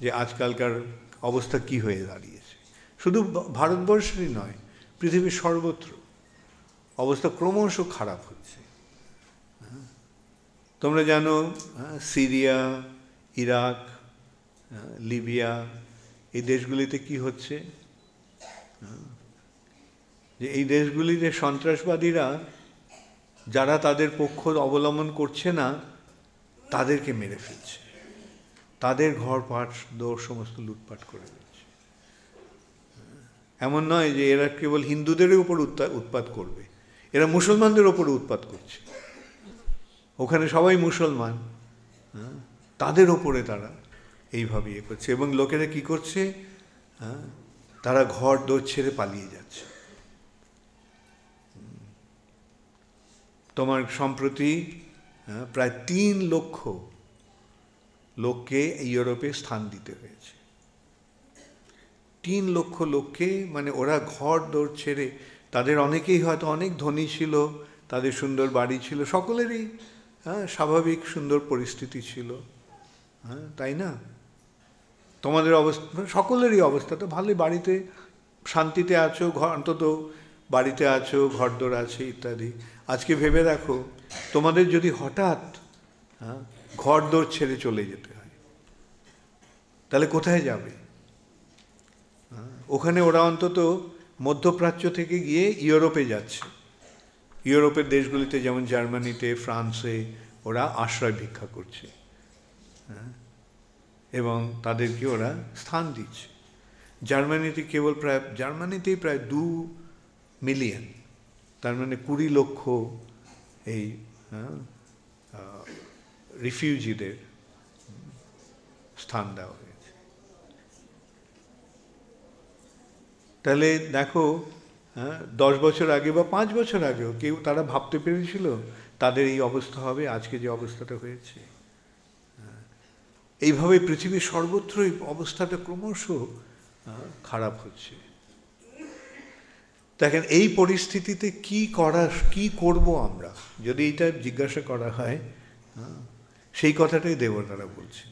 যে আজকালকার অবস্থা কি হয়ে দাঁড়িয়েছে। শুধু ভারতবর্ষেরই নয় পৃথিবীর সর্বত্র অবস্থা ক্রমশ খারাপ হচ্ছে। তোমরা জানো সিরিয়া, ইরাক লিবিয়া, এই দেশগুলিতে কি হচ্ছে? যে এই দেশগুলিতে সন্ত্রাসবাদীরা, যারা তাদের পক্ষ অবলম্বন করছে না, তাদেরকে মেরে ফেলছে। তাদের ঘর, পাট দৌড় সমস্ত লুটপাট করে দিচ্ছে এমন নয় যে এরা কেবল হিন্দুদের উপর উৎপাত করবে, এরা মুসলমানদের ওপর উৎপাত করছে। ওখানে সবাই মুসলমান। তাদের ওপরে তারা এইভাবে ইয়ে করছে এবং লোকেরা কি করছে? তারা ঘর দৌড় ছেড়ে পালিয়ে যাচ্ছে। তোমার সম্প্রতি প্রায় তিন লক্ষ লোককে ইউরোপে স্থান দিতে হয়েছে। তিন লক্ষ লোককে মানে ওরা ঘর দৌড় ছেড়ে, তাদের অনেকেই হয়তো অনেক ধনী ছিল, তাদের সুন্দর বাড়ি ছিল, সকলেরই হ্যাঁ স্বাভাবিক সুন্দর পরিস্থিতি ছিল। হ্যাঁ তাই না? তোমাদের অবস্থা সকলেরই অবস্থা তো ভালোই। বাড়িতে শান্তিতে আছো ঘর অন্তত বাড়িতে আছো, ঘরদোর আছে ইত্যাদি। আজকে ভেবে দেখো, তোমাদের যদি হঠাৎ হ্যাঁ ঘর দোর ছেড়ে চলে যেতে হয়, তাহলে কোথায় যাবে? ওখানে ওরা অন্তত মধ্যপ্রাচ্য থেকে গিয়ে ইউরোপে যাচ্ছে। ইউরোপের দেশগুলিতে, যেমন জার্মানিতে, ফ্রান্সে, ওরা আশ্রয় ভিক্ষা করছে। হ্যাঁ? এবং তাদেরকে ওরা স্থান দিচ্ছে। জার্মানিতে কেবল প্রায়, জার্মানিতেই প্রায় দু মিলিয়ন, তার মানে কুড়ি লক্ষ এই রিফিউজিদের স্থান দেওয়া হয়েছে। তাহলে দেখো হ্যাঁ দশ বছর আগে বা পাঁচ বছর আগেও কেউ তারা ভাবতে পেরেছিল তাদের এই অবস্থা হবে, আজকে যে অবস্থাটা হয়েছে। এইভাবে পৃথিবীর সর্বত্রই অবস্থাটা ক্রমশ খারাপ হচ্ছে। দেখেন, এই পরিস্থিতিতে কি করা, কি করব আমরা? যদি এটা জিজ্ঞাসা করা হয়, সেই কথাটাই দেবতারা বলছেন।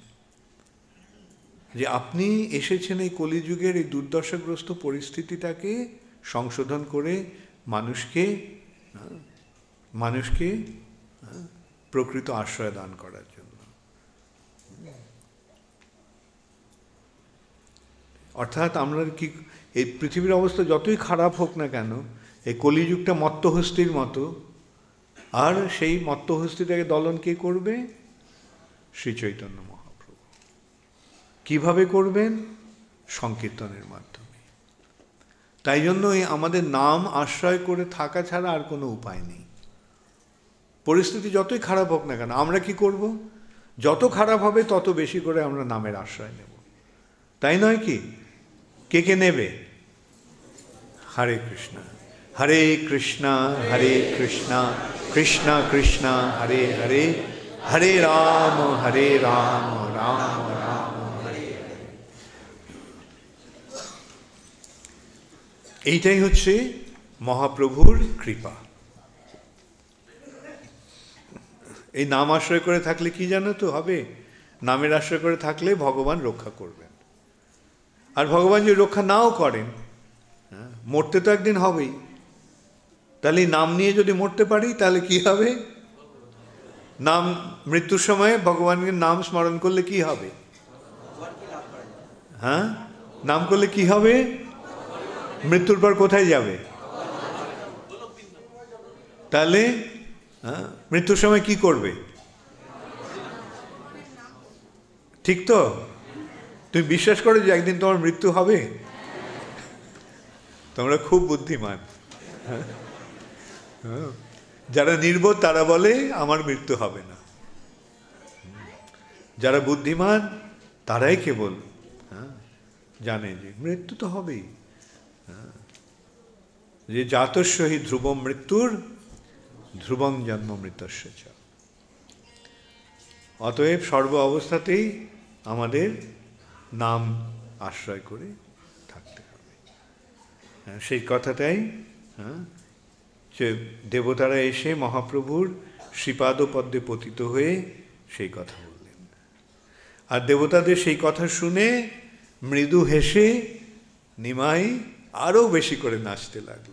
যে আপনি এসেছেন এই কলিযুগের এই দুর্দশাগ্রস্ত পরিস্থিতিটাকে সংশোধন করে মানুষকে মানুষকে, প্রকৃত আশ্রয় দান করার জন্য। অর্থাৎ আমরা কি, এই পৃথিবীর অবস্থা যতই খারাপ হোক না কেন, এই কলিযুগটা মত্তহস্তির মতো, আর সেই মত্তহস্তিটাকে দলন কে করবে? শ্রী চৈতন্য মহাপ্রভু। কীভাবে করবেন? সংকীর্তনের মাধ্যমে। তাই জন্য এই আমাদের নাম আশ্রয় করে থাকা ছাড়া আর কোনো উপায় নেই। পরিস্থিতি যতই খারাপ হোক না কেন, আমরা কি করব? যত খারাপ হবে, তত বেশি করে আমরা নামের আশ্রয় নেব। তাই নয় কি? কে কে নেবে? হরে কৃষ্ণ হরে কৃষ্ণ হরে কৃষ্ণ কৃষ্ণ কৃষ্ণ, হরে হরে হরে রাম হরে রাম রাম রাম। এইটাই হচ্ছে মহাপ্রভুর কৃপা। এই নাম আশ্রয় করে থাকলে কি জানো তো হবে? নামের আশ্রয় করে থাকলে ভগবান রক্ষা করবেন। আর ভগবান যদি রক্ষা নাও করেন হ্যাঁ, মরতে তো একদিন হবেই। তাহলে নাম নিয়ে যদি মরতে পারি তাহলে কি হবে? নাম মৃত্যুর সময় ভগবানকে নাম স্মরণ করলে কি হবে? হ্যাঁ নাম করলে কি হবে? মৃত্যুর পর কোথায় যাবে? তাহলে হ্যাঁ মৃত্যুর সময় কি করবে? ঠিক তো? তুমি বিশ্বাস করো যে একদিন তোমার মৃত্যু হবে? তোমরা খুব বুদ্ধিমান। হ্যাঁ যারা নির্বোধ, তারা বলে, আমার মৃত্যু হবে না। যারা বুদ্ধিমান, তারাই কেবল হ্যাঁ জানে যে মৃত্যু তো হবেই। যে জাতস্যহি ধ্রুব মৃত্যুর ধ্রুবং জন্ম মৃত্যস্য চ। অতএব সর্ব অবস্থাতেই আমাদের নাম আশ্রয় করে থাকতে হবে। হ্যাঁ, সেই কথাটাই হ্যাঁ দেবতারা এসে মহাপ্রভুর শ্রীপাদ পদ্মে পতিত হয়ে সেই কথা বললেন। আর দেবতাদের সেই কথা শুনে মৃদু হেসে নিমাই আরও বেশি করে নাচতে লাগল।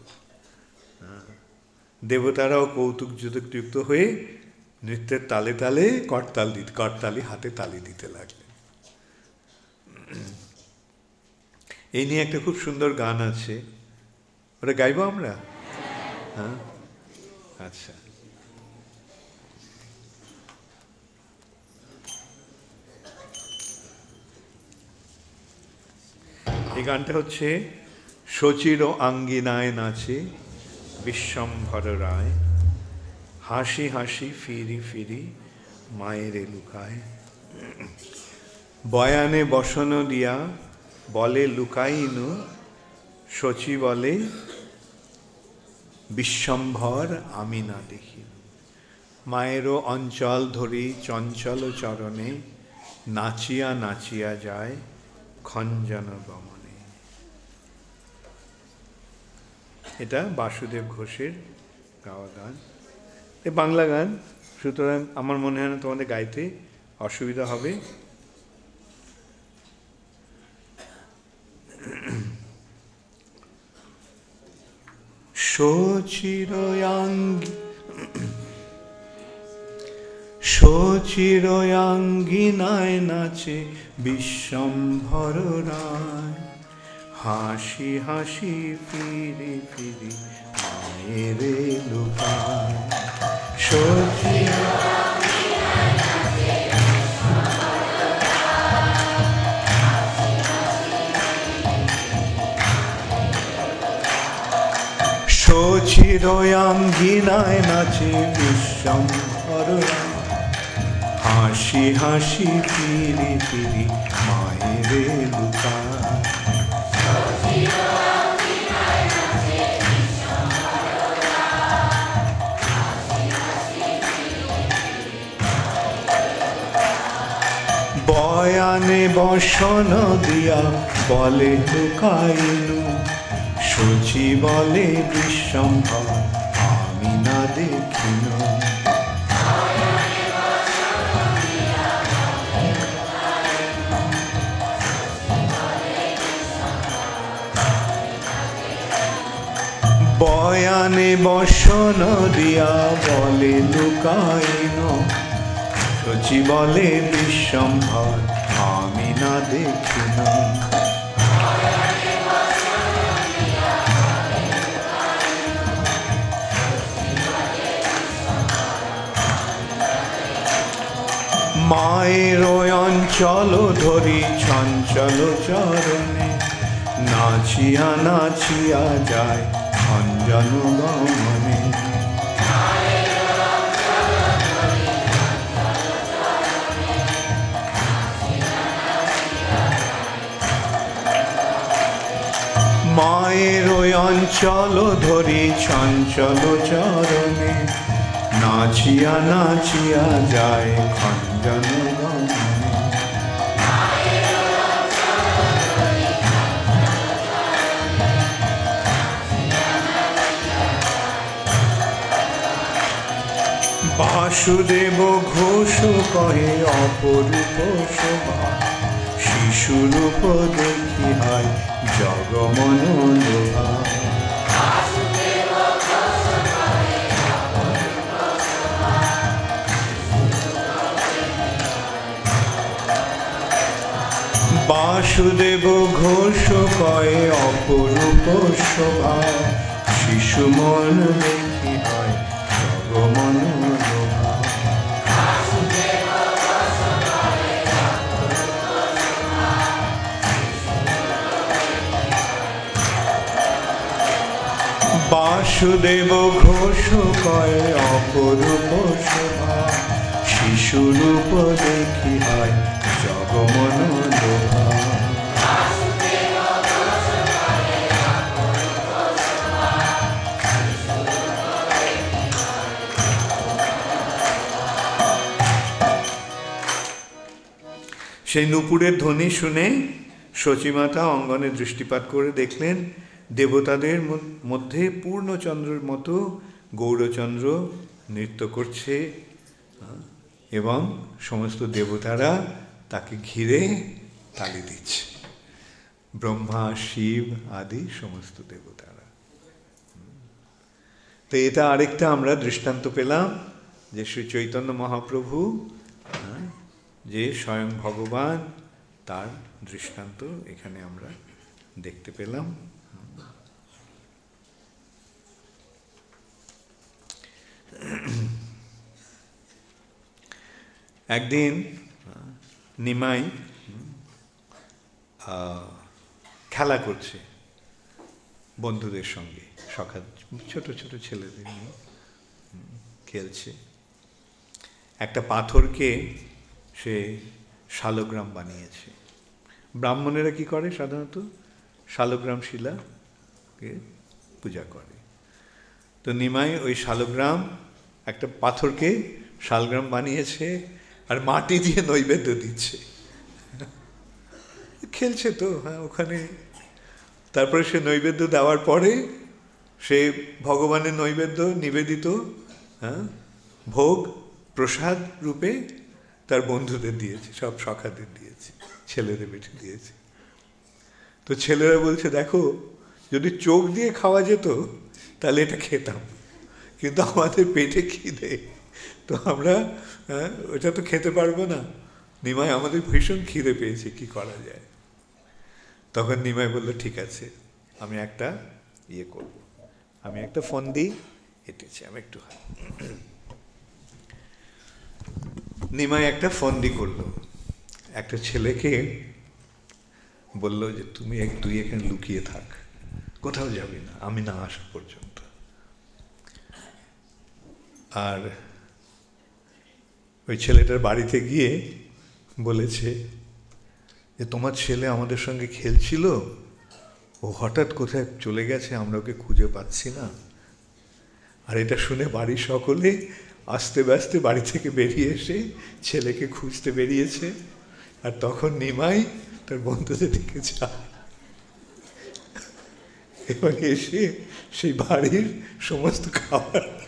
দেবতারাও কৌতুক যুক্ত হয়ে নৃত্যের তালে তালে করতাল দিতে করতালি হাতে তালি দিতে লাগলেন। এই নিয়ে একটা খুব সুন্দর গান আছে। ওটা গাইবো আমরা? হ্যাঁ। আচ্ছা। এই গানটা হচ্ছে সচির আঙ্গিনায় নাচে, বিশ্বম্ভর রায়। হাসি হাসি ফিরি ফিরি মায়ের লুকায়। বয়ানে বসন দিয়া বলে লুকাইনু, শচী বলে, বিশ্বম্ভর আমি না দেখি মায়েরও অঞ্চল ধরি চঞ্চল চরণে, নাচিয়া নাচিয়া যায় খঞ্জন গমনে। এটা বাসুদেব ঘোষের গাওয়া গান। এ বাংলা গান, সুতরাং আমার মনে হয় না তোমাদের গাইতে অসুবিধা হবে। সচিরয়াঙ্গি সচিরয়াঙ্গিনায় নাচে বিশ্বম্ভর রায়। হাসি হাসি ফিরি ফিরি মায়ের লুকায়। সচির সচিরয়াঙ্গিনায় নাচে বিশ্বম্ভর হাসি হাসি ফিরি ফিরি মায়ের লুকায়। বয়ানে বসন দিয়া বলে লুকাইনু সচি বলে বিশ্বম্ভর, আমি না দেখিন বয়ানে বসন দিয়া বলে লুকাইন সচি বলে বিশ্বম্ভর আমি না দেখিন। মায়ের অঞ্চল ধরি চঞ্চল চরণে, নাচিয়া নাচিয়া যায় অঞ্জন গমনে মায়ের অঞ্চল ধরি চঞ্চল চরণে। নাচিয়া নাচিয়া যায় খঞ্জন বাসুদেব ঘোষ কহে অপরূপ শোভা। শিশুরূপ দেখি হয় বাসুদেব ঘোষ কয়ে অপরূপ শোভা শিশু মন মে বাসুদেব ঘোষ কয়, অপরূপ শোভা। শিশুরূপ দেখি হয়, জগমন সেই নুপুরের ধ্বনি শুনে সচিমাতা অঙ্গনে দৃষ্টিপাত করে দেখলেন দেবতাদের মধ্যে পূর্ণচন্দ্রের মতো গৌরচন্দ্র নৃত্য করছে এবং সমস্ত দেবতারা তাকে ঘিরে তালি দিচ্ছে। ব্রহ্মা, শিব আদি সমস্ত দেবতারা। তো এটা আরেকটা আমরা দৃষ্টান্ত পেলাম, যে শ্রী চৈতন্য মহাপ্রভু যে স্বয়ং ভগবান, তার দৃষ্টান্ত এখানে আমরা দেখতে পেলাম। একদিন নিমাই খেলা করছে বন্ধুদের সঙ্গে। সকাল ছোট ছোট ছেলেদের নিয়ে খেলছে। একটা পাথরকে সে শালগ্রাম বানিয়েছে। ব্রাহ্মণেরা কি করে সাধারণত? শালগ্রাম শিলাকে পূজা করে। তো নিমাই ওই শালগ্রাম একটা পাথরকে শালগ্রাম বানিয়েছে আর মাটি দিয়ে নৈবেদ্য দিচ্ছে। খেলছে তো হ্যাঁ ওখানে। তারপরে সে নৈবেদ্য দেওয়ার পরে সে ভগবানের নৈবেদ্য নিবেদিত হ্যাঁ ভোগ প্রসাদ রূপে তার বন্ধুদের দিয়েছে, সব সখাদের দিয়েছে, ছেলেদের বেটে দিয়েছে। তো ছেলেরা বলছে, দেখো, যদি চোখ দিয়ে খাওয়া যেত, তাহলে এটা খেতাম। কিন্তু আমাদের পেটে খিদে তো আমরা হ্যাঁ, ওটা তো খেতে পারব না। নিমাই আমাদের ভীষণ খিদে পেয়েছে কি করা যায়? তখন নিমাই বলল ঠিক আছে আমি একটা ইয়ে করব। আমি একটা ফোন দিই এটেছি আমি একটু নিমাই একটা ফন্দি করল। একটা ছেলেকে বলল যে তুমি এক তুই এখানে লুকিয়ে থাক। কোথাও যাবি না আমি না আসা পর্যন্ত। আর ওই ছেলেটার বাড়িতে গিয়ে বলেছে যে, তোমার ছেলে আমাদের সঙ্গে খেলছিল? ও হঠাৎ কোথায় চলে গেছে? আমরা ওকে খুঁজে পাচ্ছি না। আর এটা শুনে বাড়ির সকলে আস্তে ব্যস্তে বাড়ি থেকে বেরিয়ে এসে ছেলেকে খুঁজতে বেরিয়েছে। আর তখন নিমাই তার বন্ধুদের দিকে যায়। এবং এসে সেই বাড়ির সমস্ত খাবার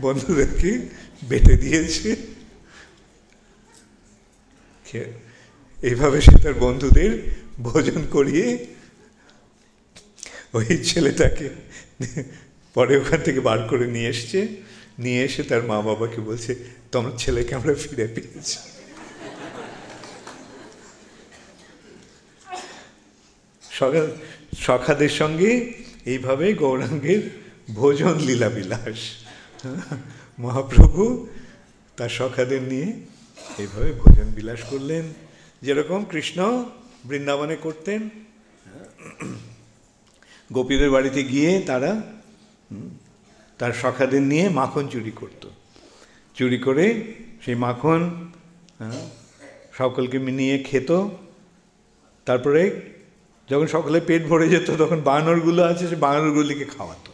বন্ধুদেরকে বেটে দিয়েছে। এইভাবে সে তার বন্ধুদের ভোজন করিয়ে ওই ছেলেটাকে পরে ওখান থেকে বার করে নিয়ে এসছে। নিয়ে এসে তার মা বাবাকে বলছে, তোমার ছেলেকে আমরা ফিরে পেয়েছি। সকা- সখাদের সঙ্গে এইভাবে গৌরাঙ্গের ভোজন লীলা বিলাস মহাপ্রভু তার সখাদের নিয়ে এইভাবে ভোজন বিলাস করলেন। যেরকম কৃষ্ণ বৃন্দাবনে করতেন, গোপীদের বাড়িতে গিয়ে তারা তার সখাদের নিয়ে মাখন চুরি করত। চুরি করে সেই মাখন সকলকে নিয়ে খেত। তারপরে যখন সকলে পেট ভরে যেত, তখন বানরগুলো আছে, সে বানরগুলিকে খাওয়াতো।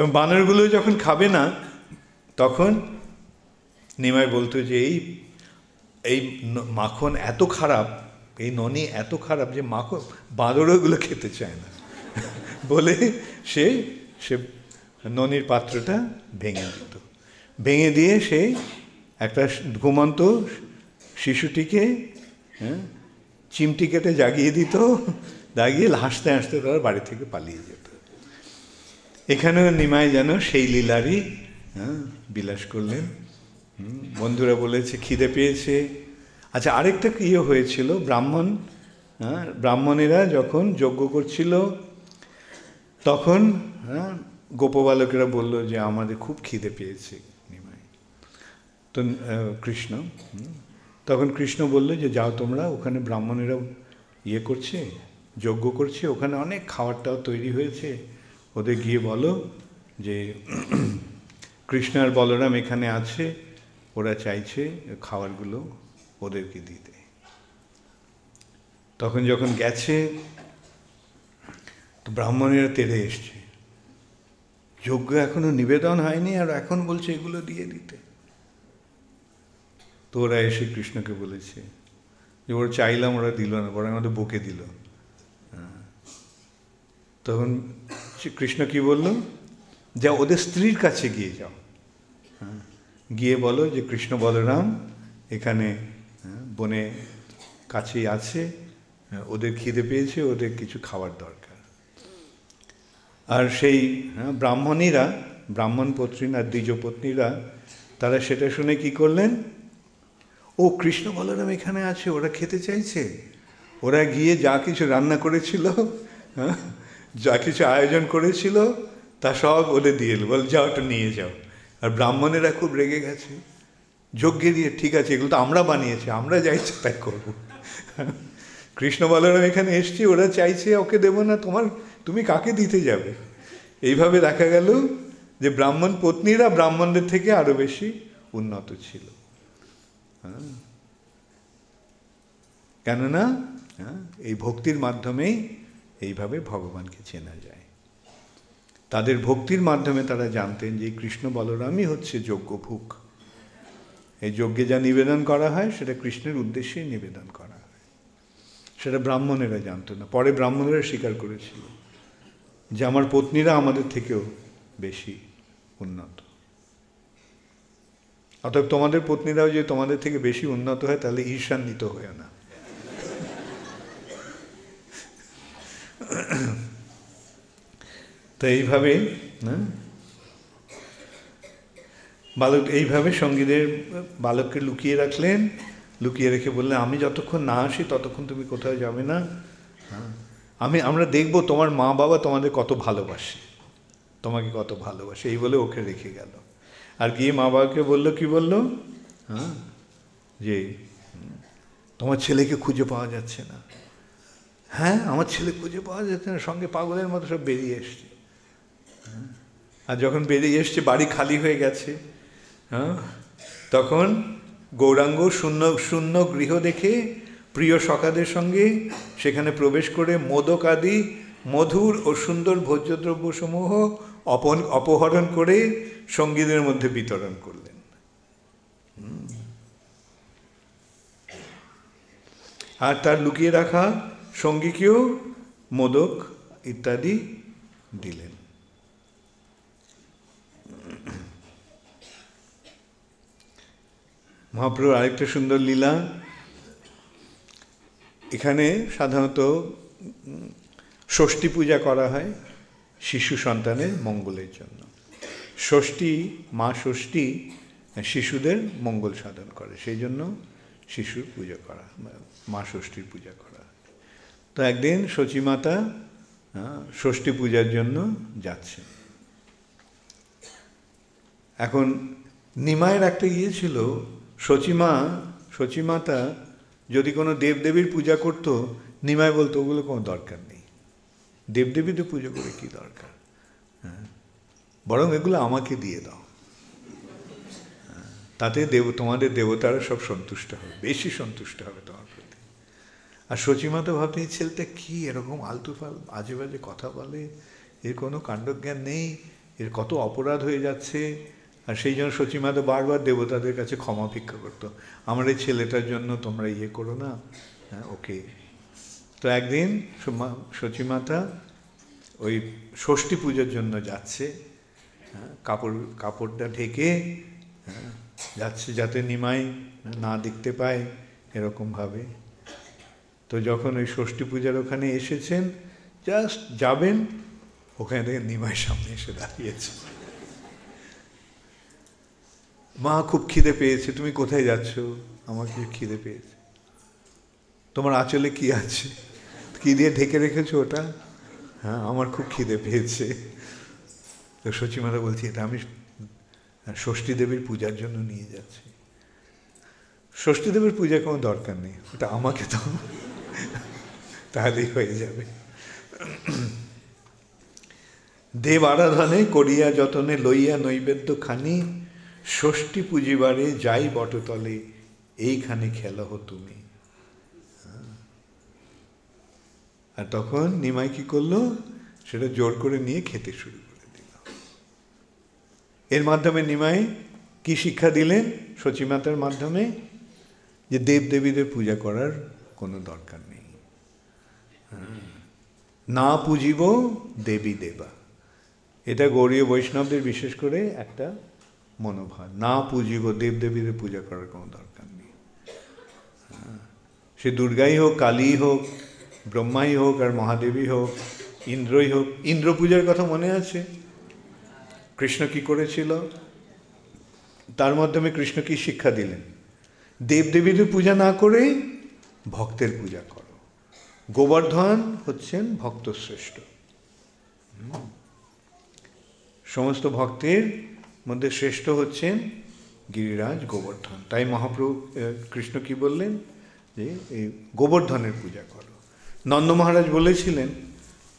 এবং বানরগুলো যখন খাবে না, তখন নিমাই বলতো যে, এই এই মাখন এত খারাপ, এই ননি এত খারাপ যে মাখন বাঁদরগুলো খেতে চায় না। বলে সে সে ননির পাত্রটা ভেঙে দিত। ভেঙে দিয়ে সে একটা ঘুমন্ত শিশুটিকে হ্যাঁ চিমটি কেটে জাগিয়ে দিত জাগিয়ে হাসতে হাসতে তারা বাড়ি থেকে পালিয়ে যেত। এখানেও নিমাই যেন সেই লীলারই হ্যাঁ বিলাস করলেন। বন্ধুরা বলেছে, খিদে পেয়েছে। আচ্ছা আরেকটা ইয়ে হয়েছিল, ব্রাহ্মণ হ্যাঁ ব্রাহ্মণেরা যখন যজ্ঞ করছিল, তখন হ্যাঁ গোপবালকেরা বলল যে, আমাদের খুব খিদে পেয়েছে নিমাই। তো কৃষ্ণ তখন কৃষ্ণ বলল যে, যাও তোমরা, ওখানে ব্রাহ্মণেরা ইয়ে করছে, যজ্ঞ করছে, ওখানে অনেক খাবারটাও তৈরি হয়েছে। ওদের গিয়ে বলো যে কৃষ্ণ আর বলরাম এখানে আছে, ওরা চাইছে খাবারগুলো ওদেরকে দিতে। তখন যখন গেছে, তো ব্রাহ্মণেরা তেড়ে এসছে। যজ্ঞ এখনও নিবেদন হয়নি আর এখন বলছে এগুলো দিয়ে দিতে। তো ওরা এসে কৃষ্ণকে বলেছে যে, ওরা চাইলাম, ওরা দিল না, বরং আমাদের বকে দিল। হ্যাঁ। তখন কৃষ্ণ কি বলল যা ওদের স্ত্রীর কাছে গিয়ে যাও। হ্যাঁ। গিয়ে বলো যে কৃষ্ণ বলরাম এখানে হ্যাঁ, বনে কাছেই আছে হ্যাঁ, ওদের খিদে পেয়েছে ওদের কিছু খাবার দরকার। আর সেই ব্রাহ্মণীরা ব্রাহ্মণ পত্নী আর দ্বিজপত্নীরা তারা সেটা শুনে কি করলেন? ও কৃষ্ণ বলরাম এখানে আছে ওরা খেতে চাইছে। ওরা গিয়ে যা কিছু রান্না করেছিল হ্যাঁ, যা কিছু আয়োজন করেছিল তা সব ওদের দিয়ে এলো। বল যাও একটু নিয়ে যাও। আর ব্রাহ্মণেরা খুব রেগে গেছে। যজ্ঞে দিয়ে ঠিক আছে এগুলো তো আমরা বানিয়েছি আমরা যা ইচ্ছে তাই করব। কৃষ্ণ বলরাম এখানে এসছি ওরা চাইছে ওকে দেবো না তোমার তুমি কাকে দিতে যাবে? এইভাবে দেখা গেল যে ব্রাহ্মণ পত্নীরা ব্রাহ্মণদের থেকে আরও বেশি উন্নত ছিল। হ্যাঁ। কেননা হ্যাঁ, এই ভক্তির মাধ্যমেই এইভাবে ভগবানকে চেনা যায়। তাদের ভক্তির মাধ্যমে তারা জানতেন যে কৃষ্ণ বলরামই হচ্ছে যোগ্য ভুক এই যজ্ঞে যা নিবেদন করা হয়, সেটা কৃষ্ণের উদ্দেশ্যেই নিবেদন করা হয়। সেটা ব্রাহ্মণেরা জানতো না। পরে ব্রাহ্মণেরা স্বীকার করেছিল যে আমার পত্নীরা আমাদের থেকেও বেশি উন্নত। অতএব তোমাদের পত্নীরাও যে তোমাদের থেকে বেশি উন্নত হয়, তাহলে ঈর্ষান্বিত হয়ে না। তো এইভাবে হ্যাঁ, বালক এইভাবে সঙ্গীদের বালককে লুকিয়ে রাখলেন লুকিয়ে রেখে বললেন আমি যতক্ষণ না আসি ততক্ষণ তুমি কোথাও যাবে না। হ্যাঁ, আমি আমরা দেখব তোমার মা বাবা তোমাদের কত ভালোবাসে তোমাকে কত ভালোবাসে। এই বলে ওকে রেখে গেল। আর গিয়ে মা বাবাকে বলল কি বলল? হ্যাঁ? যে তোমার ছেলেকে খুঁজে পাওয়া যাচ্ছে না। হ্যাঁ আমার ছেলে খুঁজে পাওয়া যাচ্ছে না, সঙ্গে পাগলের মতো সব বেরিয়ে এসছে। আর যখন বেরিয়ে এসছে, বাড়ি খালি হয়ে গেছে হ্যাঁ তখন গৌরাঙ্গ শূন্য শূন্য গৃহ দেখে প্রিয় সখাদের সঙ্গে সেখানে প্রবেশ করে মোদক আদি, মধুর ও সুন্দর ভোজ্যদ্রব্যসমূহ অপন, অপহরণ করে সঙ্গীদের মধ্যে বিতরণ করলেন। আর তার লুকিয়ে রাখা সঙ্গীকেও মোদক ইত্যাদি দিলেন। মহাপ্রভুর আরেকটা সুন্দর লীলা, এখানে সাধারণত ষষ্ঠী পূজা করা হয় শিশু সন্তানের মঙ্গলের জন্য। ষষ্ঠী, মা ষষ্ঠী শিশুদের মঙ্গল সাধন করে, সেই জন্য শিশুর পূজা করা মা ষষ্ঠীর পূজা করা তো একদিন সচিমাতা ষষ্ঠী পূজার জন্য যাচ্ছে এখন নিমায়ের একটা ইয়ে ছিল সচিমা সচিমাতা যদি কোনো দেবদেবীর পূজা করত নিমায় বলতো ওগুলো কোনো দরকার নেই। দেবদেবীতে পুজো করে কি দরকার? হ্যাঁ বরং এগুলো আমাকে দিয়ে দাও। হ্যাঁ, তাতে দেব তোমাদের দেবতারা সব সন্তুষ্ট হবে বেশি সন্তুষ্ট হবে তোমার। আর সচিমা তো এই ছেলেটা কি? এরকম আলতু ফাল আজে বাজে কথা বলে। এর কোনো কাণ্ডজ্ঞান নেই। এর কত অপরাধ হয়ে যাচ্ছে। আর সেই জন্য সচিমা তো বারবার দেবতাদের কাছে ক্ষমা ভিক্ষা করতো। আমার এই ছেলেটার জন্য তোমরা ইয়ে করো না। হ্যাঁ ওকে। তো একদিন সচিমাতা ওই ষষ্ঠী পুজোর জন্য যাচ্ছে। হ্যাঁ, কাপড় কাপড়টা ঢেকে হ্যাঁ, যাচ্ছে যাতে নিমাই না দেখতে পায় এরকমভাবে। তো যখন ওই ষষ্ঠী পূজার ওখানে এসেছেন জাস্ট যাবেন, ওখানে থেকে নিমাই সামনে এসে দাঁড়িয়েছে। মা খুব খিদে পেয়েছে, তুমি কোথায় যাচ্ছ? আমাকে খিদে পেয়েছে। তোমার আঁচলে কি আছে? কি দিয়ে ঢেকে রেখেছো ওটা? হ্যাঁ আমার খুব খিদে পেয়েছে। তো সচিমারা বলছি, এটা আমি ষষ্ঠী দেবীর পূজার জন্য নিয়ে যাচ্ছি। ষষ্ঠী দেবীর পূজার কোনো দরকার নেই ওটা আমাকে তো তাহলেই হয়ে যাবে। দেব আরাধনে করিয়া যতনে লইয়া নৈবেদ্য খানি, ষষ্ঠী পুজিবারে যাই বটতলে, এইখানে খেলহ তুমি। আর তখন নিমাই কি করল? সেটা জোর করে নিয়ে খেতে শুরু করে দিল। এর মাধ্যমে নিমাই কি শিক্ষা দিলেন? সচিমাতার মাধ্যমে, যে দেব দেবীদের পূজা করার কোনো দরকার নেই। না পুজিব, দেবী দেবা। এটা গৌরীয় বৈষ্ণবদের বিশেষ করে একটা মনোভাব। না পুজিব দেবদেবীদের পূজা করার কোনো দরকার নেই। সে দুর্গাই হোক কালী হোক, ব্রহ্মাই হোক আর মহাদেবী হোক, ইন্দ্রই হোক, ইন্দ্র পূজার কথা মনে আছে? কৃষ্ণ কি করেছিল? তার মাধ্যমে কৃষ্ণ কি শিক্ষা দিলেন? দেবদেবীদের পূজা না করে ভক্তের পূজা করো। গোবর্ধন হচ্ছেন ভক্তশ্রেষ্ঠ। সমস্ত ভক্তের মধ্যে শ্রেষ্ঠ হচ্ছেন গিরিরাজ গোবর্ধন। তাই মহাপ্রভু কৃষ্ণ কি বললেন? যে, এই গোবর্ধনের পূজা করো। নন্দ মহারাজ বলেছিলেন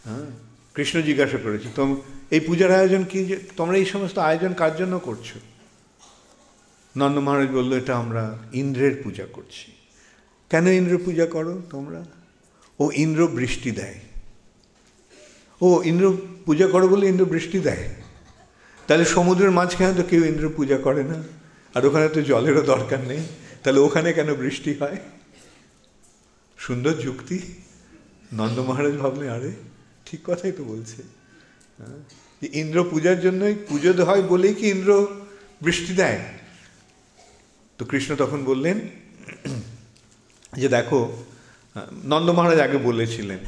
হ্যাঁ কৃষ্ণ জিজ্ঞাসা করেছে তো এই পূজার আয়োজন কি যে, তোমরা এই সমস্ত আয়োজন কার জন্য করছ? নন্দ মহারাজ বলল, এটা আমরা ইন্দ্রের পূজা করছি। কেন ইন্দ্র পূজা করো তোমরা? ও ইন্দ্র বৃষ্টি দেয়। ও ইন্দ্র পূজা করো বলে ইন্দ্র বৃষ্টি দেয়। তাহলে সমুদ্রের মাঝখানে তো কেউ ইন্দ্র পূজা করে না। আর ওখানে তো জলেরও দরকার নেই। তাহলে ওখানে কেন বৃষ্টি হয়? সুন্দর যুক্তি। নন্দ মহারাজ ভাবলে আরে, ঠিক কথাই তো বলছে। ইন্দ্র পূজার জন্যই পুজো হয় বলেই কি ইন্দ্র বৃষ্টি দেয়? তো কৃষ্ণ তখন বললেন যে দেখো, নন্দ মহারাজ আগে বলেছিলেন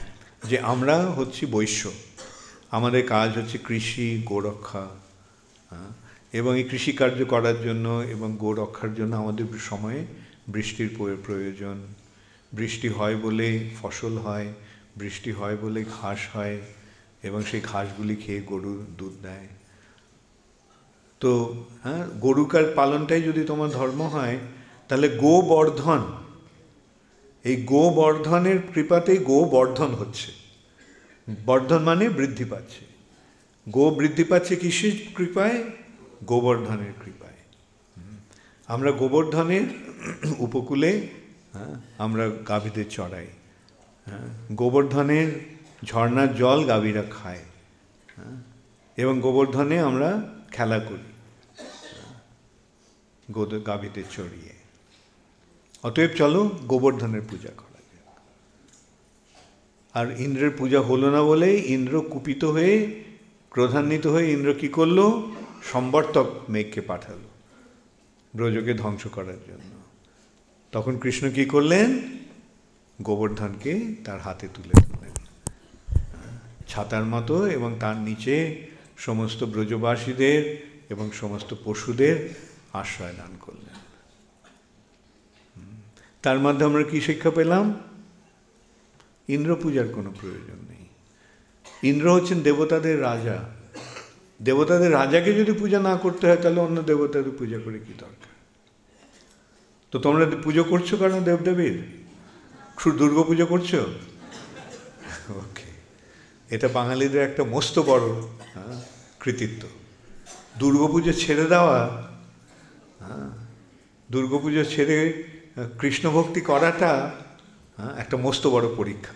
যে আমরা হচ্ছি বৈশ্য। আমাদের কাজ হচ্ছে কৃষি, গোরক্ষা এবং এই কৃষিকার্য করার জন্য এবং গো রক্ষার জন্য আমাদের সময়ে বৃষ্টির প্রয়োজন। বৃষ্টি হয় বলে ফসল হয়, বৃষ্টি হয় বলে ঘাস হয়, এবং সেই ঘাসগুলি খেয়ে গরু দুধ দেয়। তো হ্যাঁ গরুকার পালনটাই যদি তোমার ধর্ম হয়, তাহলে গো বর্ধন এই গোবর্ধনের কৃপাতেই গো বর্ধন হচ্ছে। বর্ধন মানে বৃদ্ধি পাচ্ছে। গো বৃদ্ধি পাচ্ছে কিসের কৃপায়? গোবর্ধনের কৃপায়। আমরা গোবর্ধনের উপকূলে হ্যাঁ আমরা গাভীদের চড়াই। হ্যাঁ গোবর্ধনের ঝর্নার জল গাভীরা খায়। হ্যাঁ এবং গোবর্ধনে আমরা খেলা করি। গাভীদের চড়িয়ে। অতএব চলো গোবর্ধনের পূজা করা যাক। আর ইন্দ্রের পূজা হলো না বলেই ইন্দ্র কুপিত হয়ে, ক্রোধান্বিত হয়ে ইন্দ্র কি করল? সম্বর্তক মেঘকে পাঠালো ব্রজকে ধ্বংস করার জন্য। তখন কৃষ্ণ কি করলেন? গোবর্ধনকে তার হাতে তুলে দিলেন। ছাতার মতো এবং তার নিচে সমস্ত ব্রজবাসীদের এবং সমস্ত পশুদের আশ্রয় দান করলেন। তার মধ্যে আমরা কি শিক্ষা পেলাম? ইন্দ্র পূজার কোনো প্রয়োজন নেই। ইন্দ্র হচ্ছেন দেবতাদের রাজা। দেবতাদের রাজাকে যদি পূজা না করতে হয়, তাহলে অন্য দেবতাদের পূজা করে কি দরকার? তো তোমরা পুজো করছ কেন দেবদেবীর? দুর্গা পুজো করছ? ওকে এটা বাঙালিদের একটা মস্ত বড় হ্যাঁ কৃতিত্ব। দুর্গাপুজো ছেড়ে দেওয়া হ্যাঁ দুর্গাপুজো ছেড়ে কৃষ্ণ ভক্তি করাটা হ্যাঁ একটা মস্ত বড় পরীক্ষা।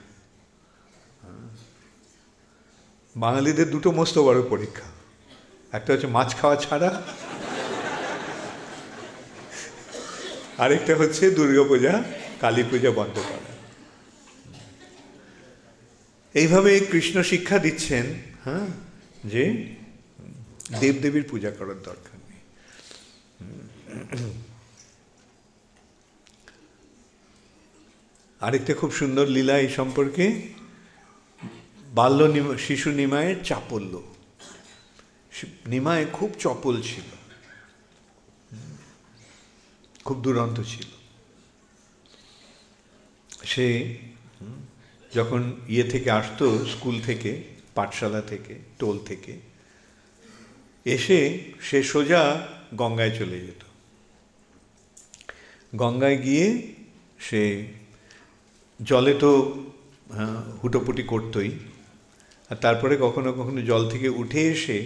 বাঙালিদের দুটো মস্ত বড় পরীক্ষা। একটা হচ্ছে মাছ খাওয়া ছাড়া, আরেকটা হচ্ছে দুর্গাপূজা কালী পূজা বন্ধ করা। এইভাবে কৃষ্ণ শিক্ষা দিচ্ছেন হ্যাঁ যে দেবদেবীর পূজা করার দরকার নেই। আরেকটা খুব সুন্দর লীলা এই সম্পর্কে। বাল্য শিশু নিমায়ের চাপল্য। নিমায় খুব চপল ছিল। খুব দুরন্ত ছিল। সে, যখন ইয়ে থেকে আসতো, স্কুল থেকে, পাঠশালা থেকে, টোল থেকে, এসে সে সোজা গঙ্গায় চলে যেত। গঙ্গায় গিয়ে সে জলে তো হুটোপুটি করতই। আর তারপরে কখনো কখনো জল থেকে উঠে এসে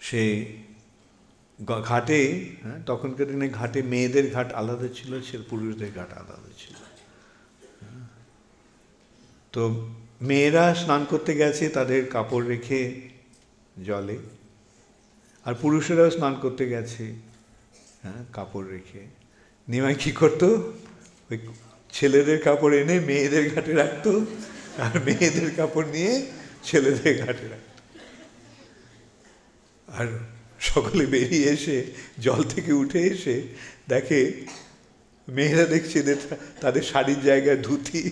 সে ঘাটে হ্যাঁ তখনকার দিনে ঘাটে মেয়েদের ঘাট আলাদা ছিল, সে পুরুষদের ঘাট আলাদা ছিল। তো মেয়েরা স্নান করতে গেছে তাদের কাপড় রেখে জলে, আর পুরুষেরাও স্নান করতে গেছে হ্যাঁ কাপড় রেখে। নিমাই কী করতো? ওই ছেলেদের কাপড় এনে মেয়েদের ঘাটে রাখতো, আর মেয়েদের কাপড় নিয়ে ছেলেদের ঘাটে রাখতো। আর সকলে বেরিয়ে এসে, জল থেকে উঠে এসে দেখে, মেয়েরা দেখছে তাদের শাড়ির জায়গায় ধুতি।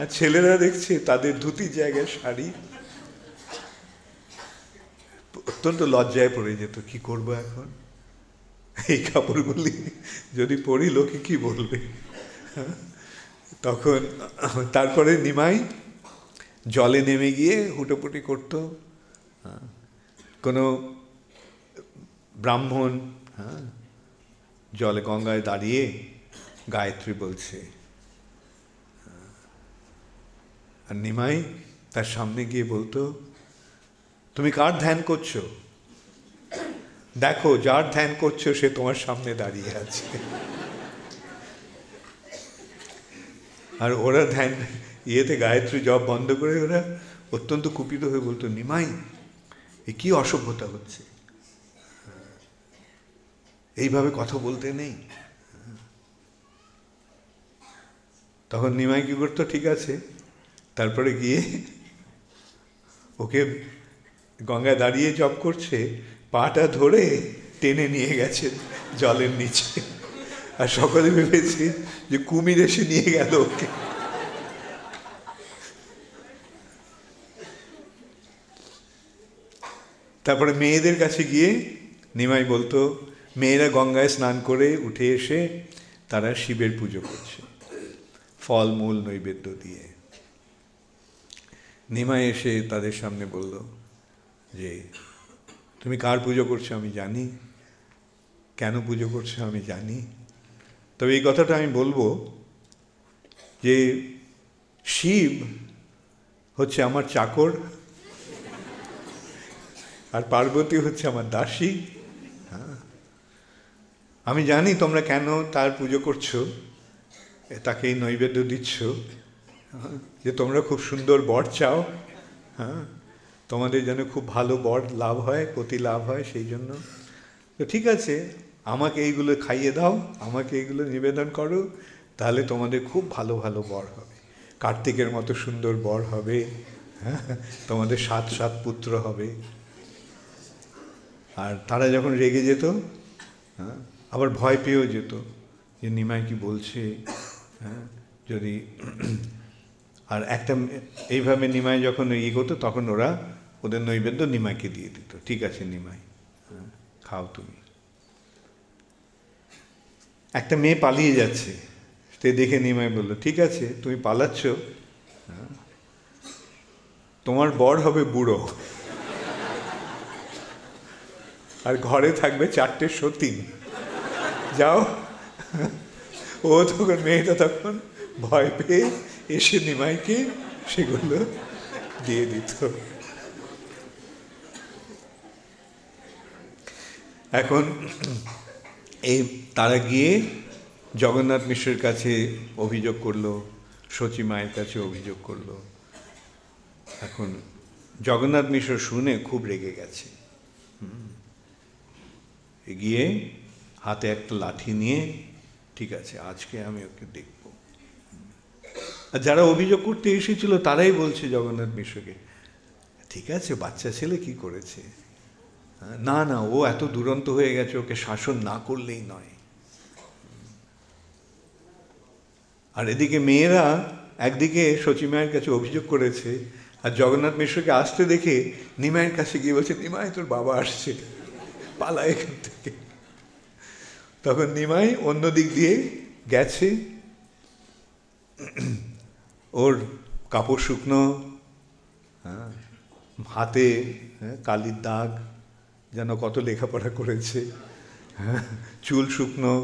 আর ছেলেরা দেখছে তাদের ধুতির জায়গায় শাড়ি। অত্যন্ত লজ্জায় পড়ে যেত, কি করব এখন? এই কাপড়গুলি যদি পরি, লোকে কি বলবে? তখন তারপরে নিমাই জলে নেমে গিয়ে হুটোপুটি করতো। কোনো ব্রাহ্মণ হ্যাঁ জলে গঙ্গায় দাঁড়িয়ে গায়ত্রী বলছে আর নিমাই তার সামনে গিয়ে বলতো, তুমি কার ধ্যান করছ? দেখো, যার ধ্যান করছ সে তোমার সামনে দাঁড়িয়ে আছে। আর ওরা ধ্যান, ইয়েতে গায়ত্রী জব বন্ধ করে ওরা অত্যন্ত কুপিত হয়ে বলতো, নিমাই, এ কি অসভ্যতা হচ্ছে? এইভাবে কথা বলতে নেই। তখন নিমাই কি করতো, ঠিক আছে, তারপরে গিয়ে ওকে গঙ্গায় দাঁড়িয়ে জব করছে, পাটা ধরে টেনে নিয়ে গেছে জলের নিচে। আর সকলে ভেবেছি যে কুমির এসে নিয়ে গেল ওকে। তারপরে মেয়েদের কাছে গিয়ে নিমাই বলতো, মেয়েরা গঙ্গায় স্নান করে উঠে এসে তারা শিবের পুজো করছে, ফল, মূল, নৈবেদ্য দিয়ে। নিমাই এসে তাদের সামনে বলল, যে, তুমি কার পুজো করছ আমি জানি, কেন পুজো করছ আমি জানি তবে এই কথাটা আমি বলব যে শিব হচ্ছে আমার চাকর, আর পার্বতী হচ্ছে আমার দাসী। হ্যাঁ। আমি জানি তোমরা কেন তার পুজো করছ, তাকে এই নৈবেদ্য দিচ্ছ, যে তোমরা খুব সুন্দর বর চাও হ্যাঁ। তোমাদের যেন খুব ভালো বর লাভ হয়, প্রতি লাভ হয় সেই জন্য। তো ঠিক আছে আমাকে এইগুলো খাইয়ে দাও, আমাকে এইগুলো নিবেদন করো, তাহলে তোমাদের খুব ভালো ভালো বর হবে। কার্তিকের মতো সুন্দর বর হবে হ্যাঁ তোমাদের সাত সাত পুত্র হবে। আর তারা যখন রেগে যেত হ্যাঁ আবার ভয় পেয়েও যেত, যে নিমাই কি বলছে হ্যাঁ যদি আর একটা এইভাবে নিমাই যখন ইয়ে করতো তখন ওরা ওদের নৈবেদ্য নিমাইকে দিয়ে দিত। ঠিক আছে নিমাই হ্যাঁ খাও তুমি। একটা মেয়ে পালিয়ে যাচ্ছে। সে দেখে নিমাই বলল, ঠিক আছে, তুমি পালাচ্ছ। তোমার বর হবে বুড়ো। আর ঘরে থাকবে চারটে সতীন যাও। ও তখন, মেয়েটা তখন ভয় পেয়ে এসে নিমাইকে সেগুলো দিয়ে দিত। এখন এই তারা গিয়ে জগন্নাথ মিশ্রের কাছে অভিযোগ করল সচী মায়ের কাছে অভিযোগ করল। এখন জগন্নাথ মিশ্র শুনে খুব রেগে গেছে। গিয়ে হাতে একটা লাঠি নিয়ে, ঠিক আছে, আজকে আমি ওকে দেখব। আর যারা অভিযোগ করতে এসেছিল, তারাই বলছে জগন্নাথ মিশ্রকে, ঠিক আছে, বাচ্চা ছেলে কি করেছে? না না, ও এত দুরন্ত হয়ে গেছে, ওকে শাসন না করলেই নয়। আর এদিকে মেয়েরা একদিকে মায়ের কাছে অভিযোগ করেছে আর জগন্নাথ মিশ্রকে আসতে দেখে নিমায়ের কাছে গিয়ে বলছে নিমায় তোর বাবা আসছে। পালা এখান থেকে। তখন নিমাই অন্য দিক দিয়ে গেছে। ওর কাপড় শুকনো হ্যাঁ হাতে হ্যাঁ, কালির দাগ যেন কত লেখাপড়া করেছে হ্যাঁ চুল শুকনো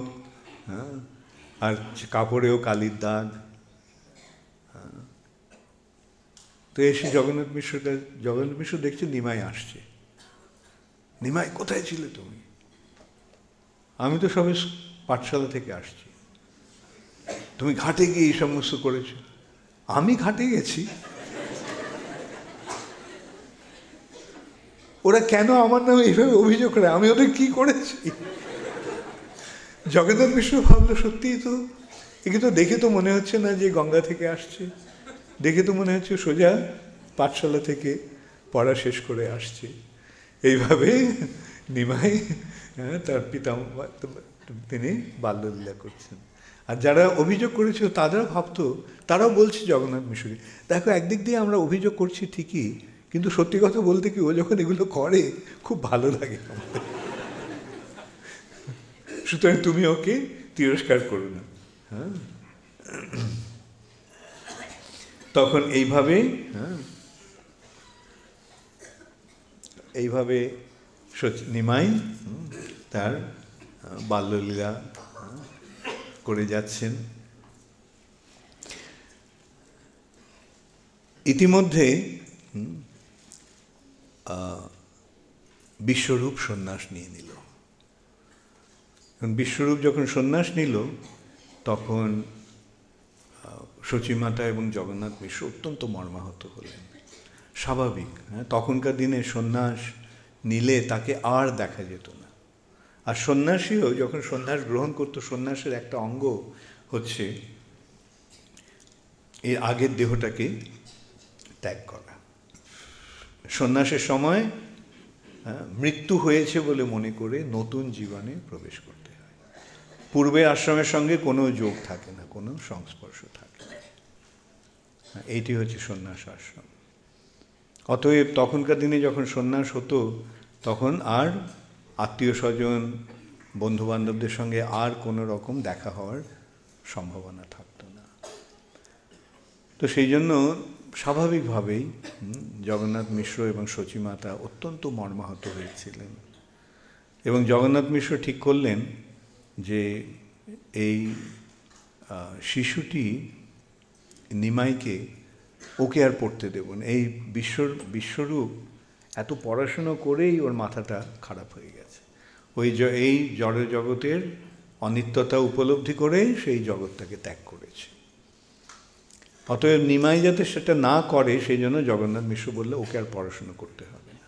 হ্যাঁ আর কাপড়েও কালির দাগ। হ্যাঁ। তো এসে জগন্নাথ মিশ্রটা জগন্নাথ মিশ্র দেখছে নিমাই আসছে। নিমাই, কোথায় ছিলে তুমি? আমি তো সবে পাঠশালা থেকে আসছি। তুমি ঘাটে গিয়ে এই সমস্ত করেছ। আমি ঘাটে গেছি? ওরা কেন আমার নামে এইভাবে অভিযোগ করে? আমি ওদের কি করেছি? জগন্নাথ মিশ্র ভাবলো সত্যিই তো? একে তো দেখে তো মনে হচ্ছে না যে গঙ্গা থেকে আসছে। দেখে তো মনে হচ্ছে সোজা পাঠশালা থেকে পড়া শেষ করে আসছে। এইভাবে নিমাই হ্যাঁ, তার পিতা তিনি বাল্যলীলা করছেন। আর যারা অভিযোগ করেছিল তারা ভাবতো তারাও বলছে জগন্নাথ মিশরী দেখো একদিক দিয়ে আমরা অভিযোগ করছি ঠিকই কিন্তু সত্যি কথা বলতে কি ও যখন এগুলো করে খুব ভালো লাগে আমাদের। সুতরাং তুমি ওকে তিরস্কার করো না। হ্যাঁ? তখন এইভাবে হ্যাঁ? এইভাবে নিমাই তার বাল্যলীলা করে যাচ্ছেন। ইতিমধ্যে বিশ্বরূপ সন্ন্যাস নিয়ে নিল বিশ্বরূপ যখন সন্ন্যাস নিল, তখন সচিমাতা এবং জগন্নাথ মিশ্র অত্যন্ত মর্মাহত হলেন। স্বাভাবিক হ্যাঁ তখনকার দিনে সন্ন্যাস নিলে তাকে আর দেখা যেত না। আর সন্ন্যাসীও যখন সন্ন্যাস গ্রহণ করতো, সন্ন্যাসের একটা অঙ্গ হচ্ছে এর আগের দেহটাকে ত্যাগ করা। সন্ন্যাসের সময় মৃত্যু হয়েছে বলে মনে করে নতুন জীবনে প্রবেশ হয় পূর্বে আশ্রমের সঙ্গে কোনো যোগ থাকে না, কোনো সংস্পর্শ থাকে না। এইটি হচ্ছে সন্ন্যাস আশ্রম। অতএব তখনকার দিনে যখন সন্ন্যাস হতো, তখন আর আত্মীয় স্বজন, বন্ধুবান্ধবদের সঙ্গে আর কোনো রকম দেখা হওয়ার সম্ভাবনা থাকতো না। তো সেই জন্য স্বাভাবিকভাবেই জগন্নাথ মিশ্র এবং সচিমাতা অত্যন্ত মর্মাহত হয়েছিলেন। এবং জগন্নাথ মিশ্র ঠিক করলেন যে এই শিশুটি নিমাইকে ওকে আর পড়তে দেব না। এই বিশ্বর, বিশ্বরূপ এত পড়াশুনো করেই ওর মাথাটা খারাপ হয়ে গেছে। ওই এই জড় জগতের অনিত্যতা উপলব্ধি করে সেই জগৎটাকে ত্যাগ করেছে। অতএব নিমাই যাতে সেটা না করে, সেই জন্য জগন্নাথ মিশ্র বললে ওকে আর পড়াশুনো করতে হবে না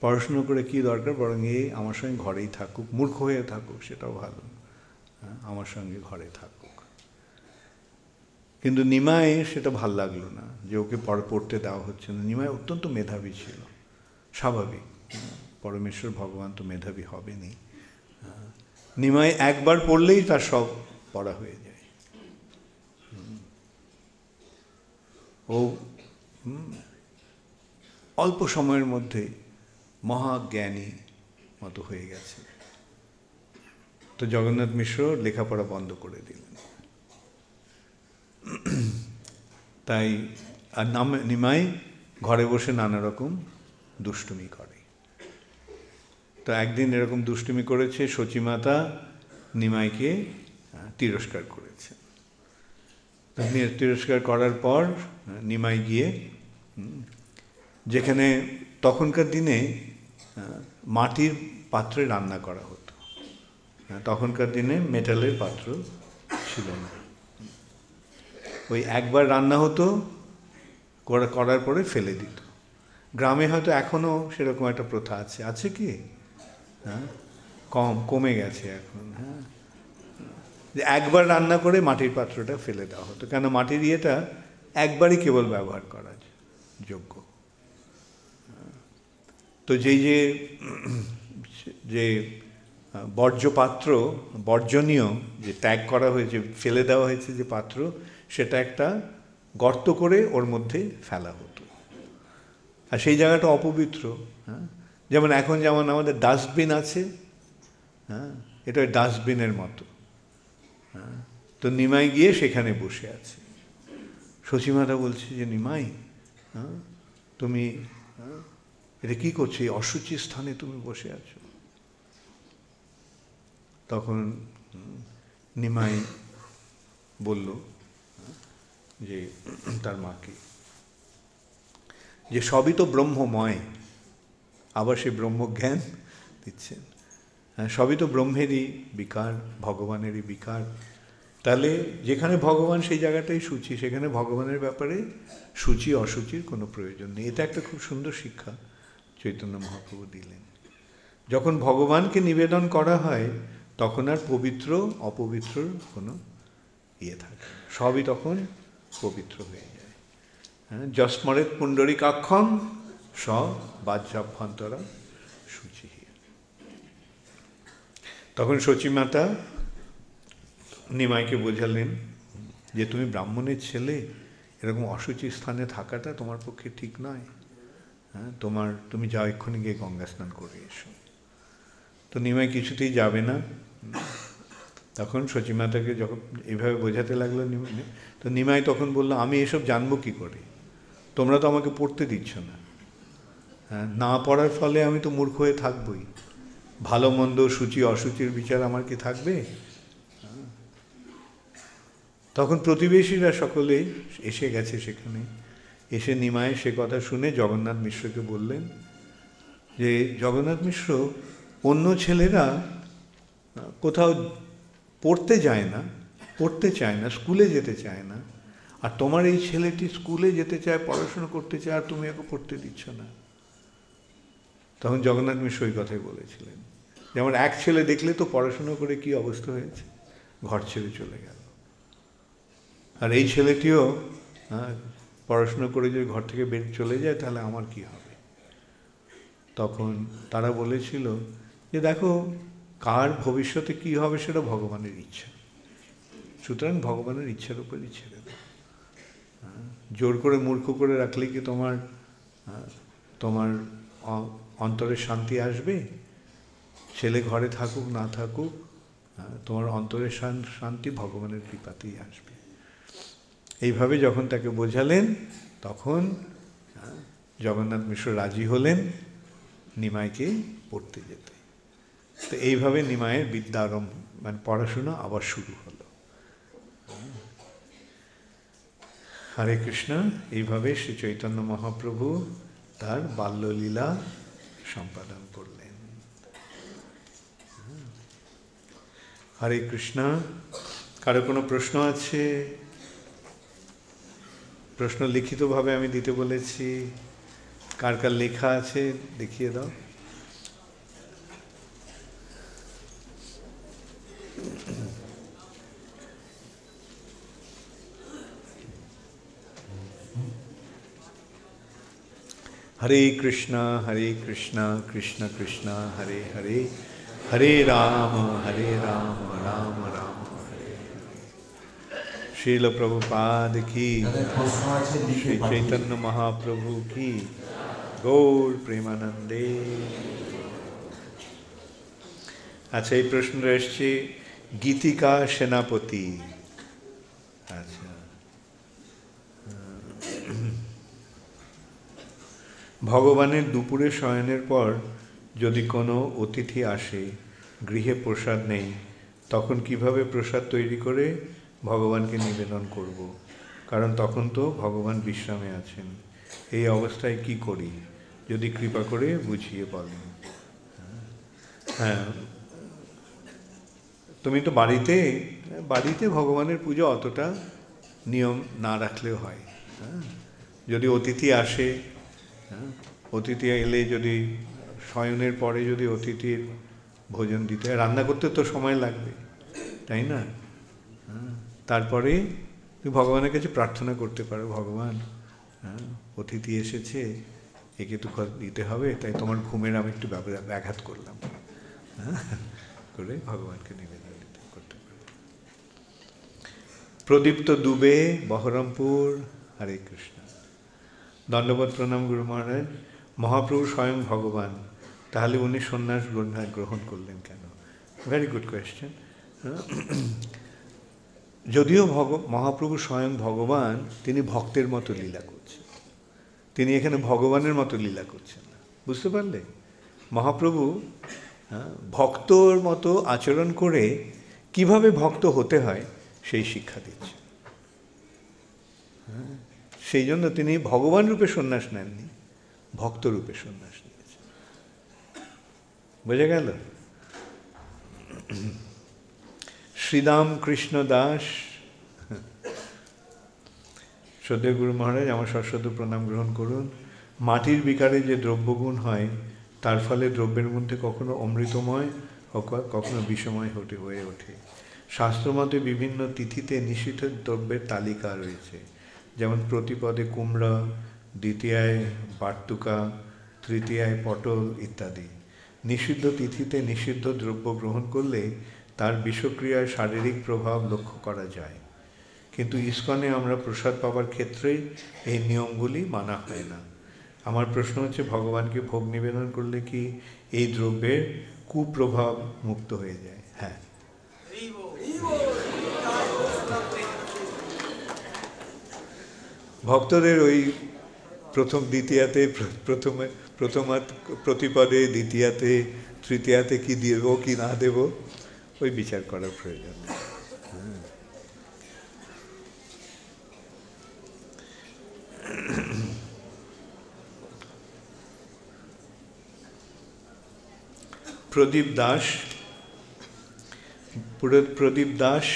পড়াশুনো করে কি দরকার? বরং এই আমার সঙ্গে ঘরেই থাকুক মূর্খ হয়ে থাকুক সেটাও ভালো। হ্যাঁ, আমার সঙ্গে ঘরে থাকুক। কিন্তু নিমায় সেটা ভালো লাগল না যে ওকে পড়তে দেওয়া হচ্ছে না। নিমায় অত্যন্ত মেধাবী ছিল স্বাভাবিক। পরমেশ্বর ভগবান তো মেধাবী হবেনি নিমায় একবার পড়লেই তার সব পড়া হয়ে যায়। ও অল্প সময়ের মধ্যে মহাজ্ঞানী মতো হয়ে গেছে। তো জগন্নাথ মিশ্র লেখাপড়া বন্ধ করে দিলেন। তাই আর নাম নিমাই ঘরে বসে নানা রকম দুষ্টুমি করে। তো একদিন এরকম দুষ্টুমি করেছে সচিমাতা নিমাইকে তিরস্কার করেছে। তিরস্কার করার পর নিমাই গিয়ে যেখানে তখনকার দিনে মাটির পাত্রে রান্না করা হতো। তখনকার দিনে মেটালের পাত্র ছিল না। ওই একবার রান্না হতো করার পরে ফেলে দিত। গ্রামে হয়তো এখনও সেরকম একটা প্রথা আছে। আছে কি? হ্যাঁ? কম, কমে গেছে এখন হ্যাঁ? যে একবার রান্না করে মাটির পাত্রটা ফেলে দেওয়া হতো। কেন? মাটির ইয়েটা একবারই কেবল ব্যবহার করা যোগ্য। তো যেই যে যে বর্জ্য পাত্র বর্জনীয় যে ত্যাগ করা হয়েছে, ফেলে দেওয়া হয়েছে যে পাত্র, সেটা একটা গর্ত করে ওর মধ্যে ফেলা হতো। আর সেই জায়গাটা অপবিত্র হ্যাঁ? যেমন এখন যেমন আমাদের ডাস্টবিন আছে হ্যাঁ? এটা ওই ডাস্টবিনের মতো হ্যাঁ? তো নিমাই গিয়ে সেখানে বসে আছে। শচীমাতা বলছে যে, নিমাই হ্যাঁ? তুমি এটা কি করছে? এই অসুচি স্থানে তুমি বসে আছো। তখন নিমাই বলল, যে তার মাকে, যে সবই তো ব্রহ্মময়, আবার সে ব্রহ্মজ্ঞান দিচ্ছেন। হ্যাঁ সবই তো ব্রহ্মেরই বিকার, ভগবানেরই বিকার। তাহলে যেখানে ভগবান সেই জায়গাটাই সূচি, সেখানে ভগবানের ব্যাপারে সূচি, অসুচির কোনো প্রয়োজন নেই। এটা একটা খুব সুন্দর শিক্ষা। চৈতন্য মহাপ্রভু দিলেন। যখন ভগবানকে নিবেদন করা হয়, তখন আর পবিত্র, অপবিত্র কোনো ইয়ে থাকে সবই তখন পবিত্র হয়ে যায়। হ্যাঁ যস্মরেত পুণ্ডরিকাক্ষম স বাহ্যাভ্যন্তরা সূচি। তখন সচিমাতা নিমাইকে বোঝালেন যে তুমি ব্রাহ্মণের ছেলে, এরকম অসুচি স্থানে থাকাটা তোমার পক্ষে ঠিক নয়। হ্যাঁ তোমার, তুমি যাও এক্ষুনি গিয়ে গঙ্গা স্নান করে এসো। তো নিমাই কিছুতেই যাবে না। তখন সচিমাতাকে যখন এইভাবে বোঝাতে লাগল তো নিমাই তখন বলল, আমি এসব জানব কি করে? তোমরা তো আমাকে পড়তে দিচ্ছ না। হ্যাঁ না পড়ার ফলে আমি তো মূর্খ হয়ে থাকবই। ভালো, মন্দ, সূচি, অসুচির বিচার আমার কি থাকবে? হ্যাঁ। তখন প্রতিবেশীরা সকলে এসে গেছে সেখানে। এসে নিমায় সে কথা শুনে জগন্নাথ মিশ্রকে বললেন যে জগন্নাথ মিশ্র অন্য ছেলেরা কোথাও পড়তে যায় না পড়তে চায় না স্কুলে যেতে চায় না আর তোমার এই ছেলেটি স্কুলে যেতে চায় পড়াশোনা করতে চায় আর তুমি ওকে পড়তে দিচ্ছ না। তখন জগন্নাথ মিশ্র ওই কথাই বলেছিলেন যেমন এক ছেলে দেখলে তো পড়াশোনা করে কি অবস্থা হয়েছে? ঘর ছেড়ে চলে গেল। আর এই ছেলেটিও হ্যাঁ, পড়াশোনা করে যদি ঘর থেকে বের চলে যায় তাহলে আমার কি হবে? তখন তারা বলেছিল যে দেখো কার ভবিষ্যতে কি হবে সেটা ভগবানের ইচ্ছা। সুতরাং ভগবানের ইচ্ছার উপরই ছেড়ে দাও। হ্যাঁ, জোর করে মূর্খ করে রাখলে কি তোমার হ্যাঁ, তোমার অ- অন্তরের শান্তি আসবে? ছেলে ঘরে থাকুক না থাকুক হ্যাঁ, তোমার অন্তরের শান্তি ভগবানের কৃপাতেই আসবে। এইভাবে যখন তাকে বোঝালেন, তখন জগন্নাথ মিশ্র রাজি হলেন নিমাইকে পড়তে যেতে। তো এইভাবে নিমায়ের বিদ্যা আরম্ভ মানে পড়াশোনা আবার শুরু হলো। হরে কৃষ্ণ, এইভাবে শ্রী চৈতন্য মহাপ্রভু তার বাল্যলীলা সম্পাদন করলেন। হরে কৃষ্ণ, কারও কোনো প্রশ্ন আছে? প্রশ্ন লিখিতভাবে আমি দিতে বলেছি। কার কার লেখা আছে দেখিয়ে দাও। হরে কৃষ্ণ হরে কৃষ্ণ কৃষ্ণ কৃষ্ণ, হরে হরে হরে রাম হরে রাম রাম রাম। শিল প্রভুপাদ কি প্রশ্ন শ্রী। চৈতন্য মহাপ্রভু কি গৌর প্রেমানন্দে আচ্ছা এই প্রশ্নটা এসছে গীতিকা সেনাপতি আচ্ছা ভগবানের দুপুরে শয়নের পর যদি কোনো অতিথি আসে গৃহে প্রসাদ নেই তখন কীভাবে প্রসাদ তৈরি করে ভগবানকে নিবেদন করব। কারণ তখন তো ভগবান বিশ্রামে আছেন। এই অবস্থায় কি করি? যদি কৃপা করে বুঝিয়ে বলেন। হ্যাঁ। তুমি তো বাড়িতে বাড়িতে ভগবানের পুজো অতটা নিয়ম না রাখলেও হয়। হ্যাঁ। যদি অতিথি আসে হ্যাঁ অতিথি এলে যদি শয়নের পরে যদি অতিথির ভোজন দিতে রান্না করতে তো সময় লাগবে, তাই না? তারপরে তুমি ভগবানের কাছে প্রার্থনা করতে পারো, ভগবান হ্যাঁ অতিথি এসেছে, একে তো দিতে হবে, তাই তোমার ঘুমের আমি একটু ব্যাঘা- ব্যাঘাত করলাম। হ্যাঁ করে ভগবানকে নিবেদন করতে পারো। প্রদীপ্ত দুবে বহরমপুর, হরে কৃষ্ণ। দণ্ডবোধ প্রণাম গুরু মহারাজ। মহাপ্রভু স্বয়ং ভগবান। তাহলে উনি সন্ন্যাস গ্রহণ করলেন কেন? ভেরি গুড কোয়েশ্চেন যদিও ভগ মহাপ্রভু স্বয়ং ভগবান তিনি ভক্তের মতো লীলা করছেন। তিনি এখানে ভগবানের মতো লীলা করছেন না। বুঝতে পারলে? মহাপ্রভু ভক্তর মতো আচরণ করে কীভাবে ভক্ত হতে হয় সেই শিক্ষা দিচ্ছে হ্যাঁ, সেই জন্য তিনি ভগবান রূপে সন্ন্যাস নেননি ভক্ত রূপে সন্ন্যাস নিয়েছেন। বোঝা গেল? শ্রীদাম কৃষ্ণ দাস শ্রদ্ধেয় গুরু মহারাজ, আমার সশ্রদ্ধ প্রণাম গ্রহণ করুন। মাটির বিকারে যে দ্রব্যগুণ হয়, তার ফলে দ্রব্যের মধ্যে কখনো অমৃতময় কখনো বিষময় হতে হয়ে ওঠে। শাস্ত্রমতে বিভিন্ন তিথিতে নিষিদ্ধ দ্রব্যের তালিকা রয়েছে। যেমন প্রতিপদে কুমড়া, দ্বিতীয়ায় বার্তুকা, তৃতীয়ায় পটল ইত্যাদি। নিষিদ্ধ তিথিতে নিষিদ্ধ দ্রব্য গ্রহণ করলে তার বিষক্রিয়ায় শারীরিক প্রভাব লক্ষ্য করা যায়। কিন্তু ইস্কনে আমরা প্রসাদ পাওয়ার ক্ষেত্রে এই নিয়মগুলি মানা হয় না। আমার প্রশ্ন হচ্ছে, ভগবানকে ভোগ নিবেদন করলে কি এই দ্রব্যের কুপ্রভাব মুক্ত হয়ে যায়? হ্যাঁ। ভক্তদের ওই প্রথম দ্বিতীয়াতে, প্রথমে, প্রথমাত প্রতিপদে, দ্বিতীয়াতে, তৃতীয়াতে কি দেব, কি না দেব ওই বিচার করার প্রয়োজন। প্রদীপ দাস প্রদীপ দাস।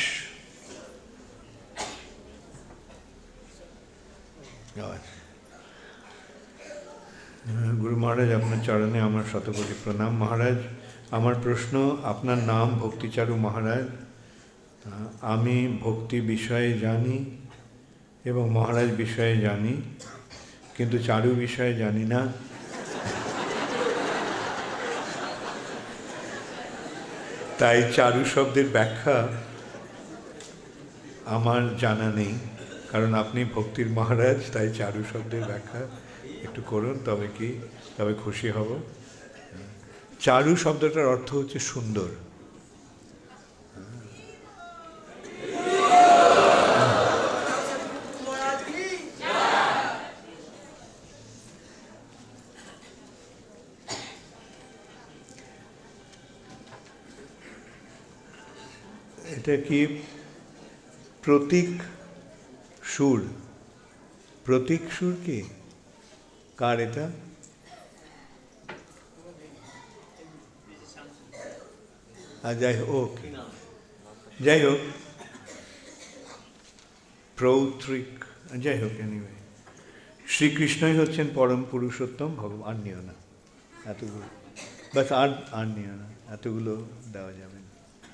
গুরু মহারাজ, আপনার চরণে আমার শতকোটি প্রণাম। মহারাজ আমার প্রশ্ন, আপনার নাম ভক্তিচারু মহারাজ? আমি ভক্তি বিষয়ে জানি এবং মহারাজ বিষয়ে জানি, কিন্তু চারু বিষয়ে জানি না। তাই চারু শব্দের ব্যাখ্যা আমার জানা নেই, কারণ আপনি ভক্তির মহারাজ, তাই চারু শব্দের ব্যাখ্যা একটু করুন, তবে কি, তবে খুশি হব। চারু শব্দটার অর্থ হচ্ছে সুন্দর। এটা কি? প্রতীক সুর। প্রতীক সুর কি? কার এটা? যাই হোক যাই হোক। প্রৌত্রিক যাই হোক এনিওয়ে শ্রীকৃষ্ণই হচ্ছেন পরম পুরুষোত্তম, ভগবান নিও না। এতগুলো। বাস আর আর নিও না। এতগুলো দেওয়া যাবে না।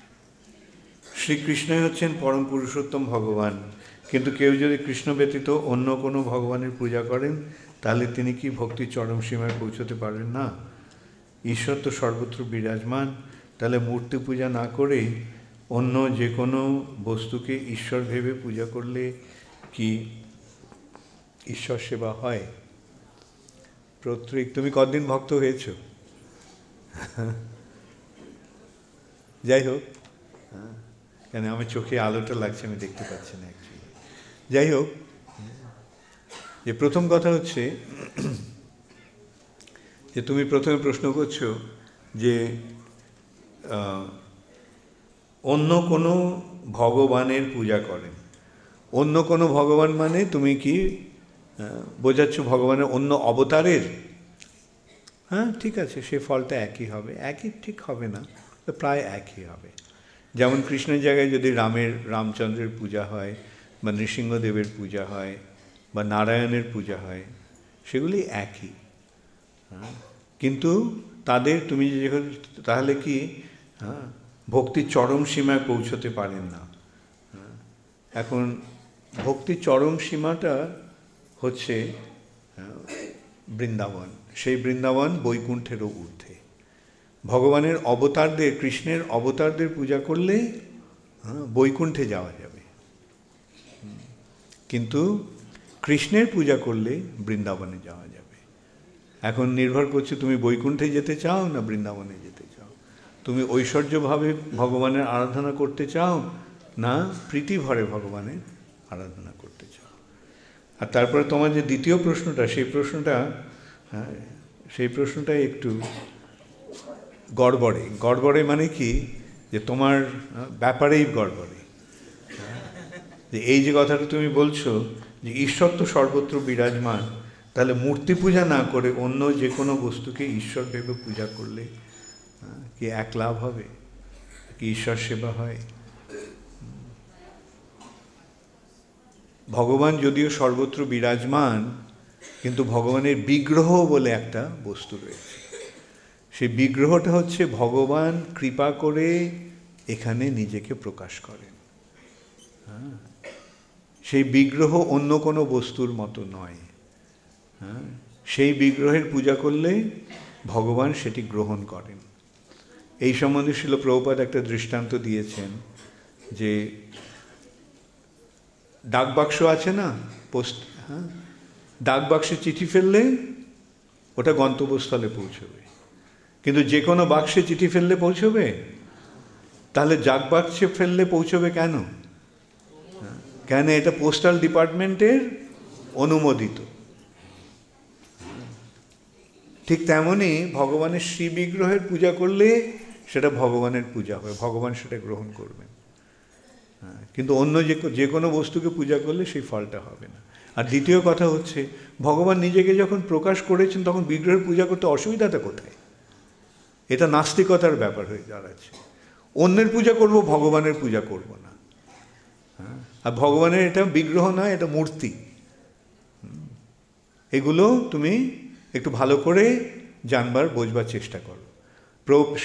শ্রীকৃষ্ণই হচ্ছেন পরম পুরুষোত্তম, ভগবান। কিন্তু কেউ যদি কৃষ্ণ ব্যতীত অন্য কোনো ভগবানের পূজা করেন, তাহলে তিনি কি ভক্তির চরম সীমায় পৌঁছতে পারেন না? ঈশ্বর তো সর্বত্র বিরাজমান। তাহলে মূর্তি পূজা না করে অন্য যে কোনো বস্তুকে ঈশ্বর ভেবে পূজা করলে কি ঈশ্বর সেবা হয়? প্রত্যেক, তুমি কদিন ভক্ত হয়েছ? যাই হোক, কেন আমার চোখে আলোটা লাগছে, আমি দেখতে পাচ্ছি না অ্যাকচুয়ালি যাই হোক, যে প্রথম কথা হচ্ছে যে তুমি প্রথমে প্রশ্ন করছ যে অন্য কোনো ভগবানের পূজা করেন। অন্য কোনো ভগবান মানে তুমি কি বোঝাচ্ছ ভগবানের অন্য অবতারের? হ্যাঁ ঠিক আছে, সে ফলটা একই হবে। একই ঠিক হবে না প্রায় একই হবে। যেমন কৃষ্ণের জায়গায় যদি রামের, রামচন্দ্রের পূজা হয়, বা নৃসিংহদেবের পূজা হয়, বা নারায়ণের পূজা হয়, সেগুলি একই। হ্যাঁ কিন্তু তাদের তুমি যখন তাহলে কি হ্যাঁ ভক্তির চরম সীমায় পৌঁছতে পারেন না। এখন ভক্তির চরম সীমাটা হচ্ছে বৃন্দাবন। সেই বৃন্দাবন বৈকুণ্ঠেরও ঊর্ধ্বে। ভগবানের অবতারদের, কৃষ্ণের অবতারদের পূজা করলে বৈকুণ্ঠে যাওয়া যাবে। কিন্তু কৃষ্ণের পূজা করলে বৃন্দাবনে যাওয়া যাবে। এখন নির্ভর করছে তুমি বৈকুণ্ঠে যেতে চাও না বৃন্দাবনে যেতে তুমি ঐশ্বর্যভাবে ভগবানের আরাধনা করতে চাও না প্রীতি ভরে ভগবানের আরাধনা করতে চাও? আর তারপরে তোমার যে দ্বিতীয় প্রশ্নটা, সেই প্রশ্নটা হ্যাঁ সেই প্রশ্নটা একটু গড়বড়ে। গড়বড়ে মানে কি? যে তোমার ব্যাপারেই গড়বড়ে। যে এই যে কথাটা তুমি বলছো, যে ঈশ্বর তো সর্বত্র বিরাজমান, তাহলে মূর্তি পূজা না করে অন্য যে কোনো বস্তুকে ঈশ্বর ভেবে পূজা করলে কি এক লাভ হবে? কি ঈশ্বর সেবা হয়? ভগবান যদিও সর্বত্র বিরাজমান, কিন্তু ভগবানের বিগ্রহ বলে একটা বস্তু রয়েছে। সেই বিগ্রহটা হচ্ছে ভগবান কৃপা করে এখানে নিজেকে প্রকাশ করেন। হ্যাঁ। সেই বিগ্রহ অন্য কোনো বস্তুর মতো নয়। হ্যাঁ। সেই বিগ্রহের পূজা করলে ভগবান সেটি গ্রহণ করেন। এই সম্বন্ধে শিল প্রভুপাত একটা দৃষ্টান্ত দিয়েছেন যে ডাক বাক্স আছে না? পোস্ট হ্যাঁ? ডাক বাক্সে চিঠি ফেললে ওটা গন্তব্যস্থলে পৌঁছবে। কিন্তু যে কোনো বাক্সে চিঠি ফেললে পৌঁছবে? তাহলে ডাক বাক্সে ফেললে পৌঁছবে কেন? কেন এটা পোস্টাল ডিপার্টমেন্টের অনুমোদিত? ঠিক তেমনই ভগবানের শ্রী বিগ্রহের পূজা করলে সেটা ভগবানের পূজা হবে, ভগবান সেটা গ্রহণ করবেন। হ্যাঁ কিন্তু অন্য যে যে কোনো বস্তুকে পূজা করলে সেই ফলটা হবে না। আর দ্বিতীয় কথা হচ্ছে, ভগবান নিজেকে যখন প্রকাশ করেছেন, তখন বিগ্রহের পূজা করতে অসুবিধাটা কোথায়? এটা নাস্তিকতার ব্যাপার হয়ে দাঁড়াচ্ছে। অন্যের পূজা করব, ভগবানের পূজা করব না। হ্যাঁ আর ভগবানের এটা বিগ্রহ নয় এটা মূর্তি। এগুলো তুমি একটু ভালো করে জানবার, বোঝবার চেষ্টা করো।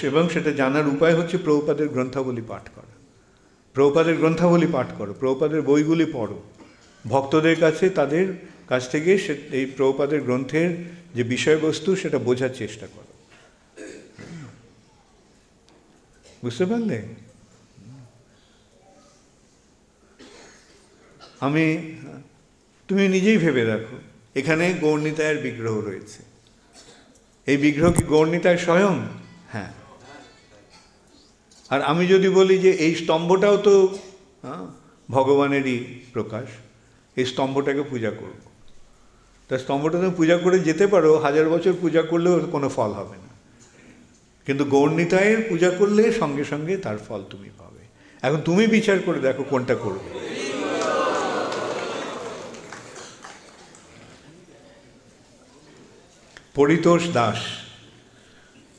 এবং সেটা জানার উপায় হচ্ছে প্রভুপাদের গ্রন্থাবলী পাঠ করা। প্রভুপাদের গ্রন্থাবলী পাঠ করো, প্রভুপাদের বইগুলি পড়ো। ভক্তদের কাছে তাদের কাছ থেকে সে এই প্রভুপাদের গ্রন্থের যে বিষয়বস্তু, সেটা বোঝার চেষ্টা করো। বুঝতে পারলে? আমি, তুমি নিজেই ভেবে দেখো, এখানে গৌরনীতায়ের বিগ্রহ রয়েছে। এই বিগ্রহ কি গৌরনীতায় স্বয়ং? হ্যাঁ। আর আমি যদি বলি যে এই স্তম্ভটাও তো ভগবানেরই প্রকাশ, এই স্তম্ভটাকে পূজা করব। তা স্তম্ভটা তুমি পূজা করে যেতে পারো, হাজার বছর পূজা করলেও কোনো ফল হবে না। কিন্তু গৌরনীতায়ের পূজা করলে সঙ্গে সঙ্গে তার ফল তুমি পাবে। এখন তুমি বিচার করে দেখো কোনটা করবে। পরিতোষ দাস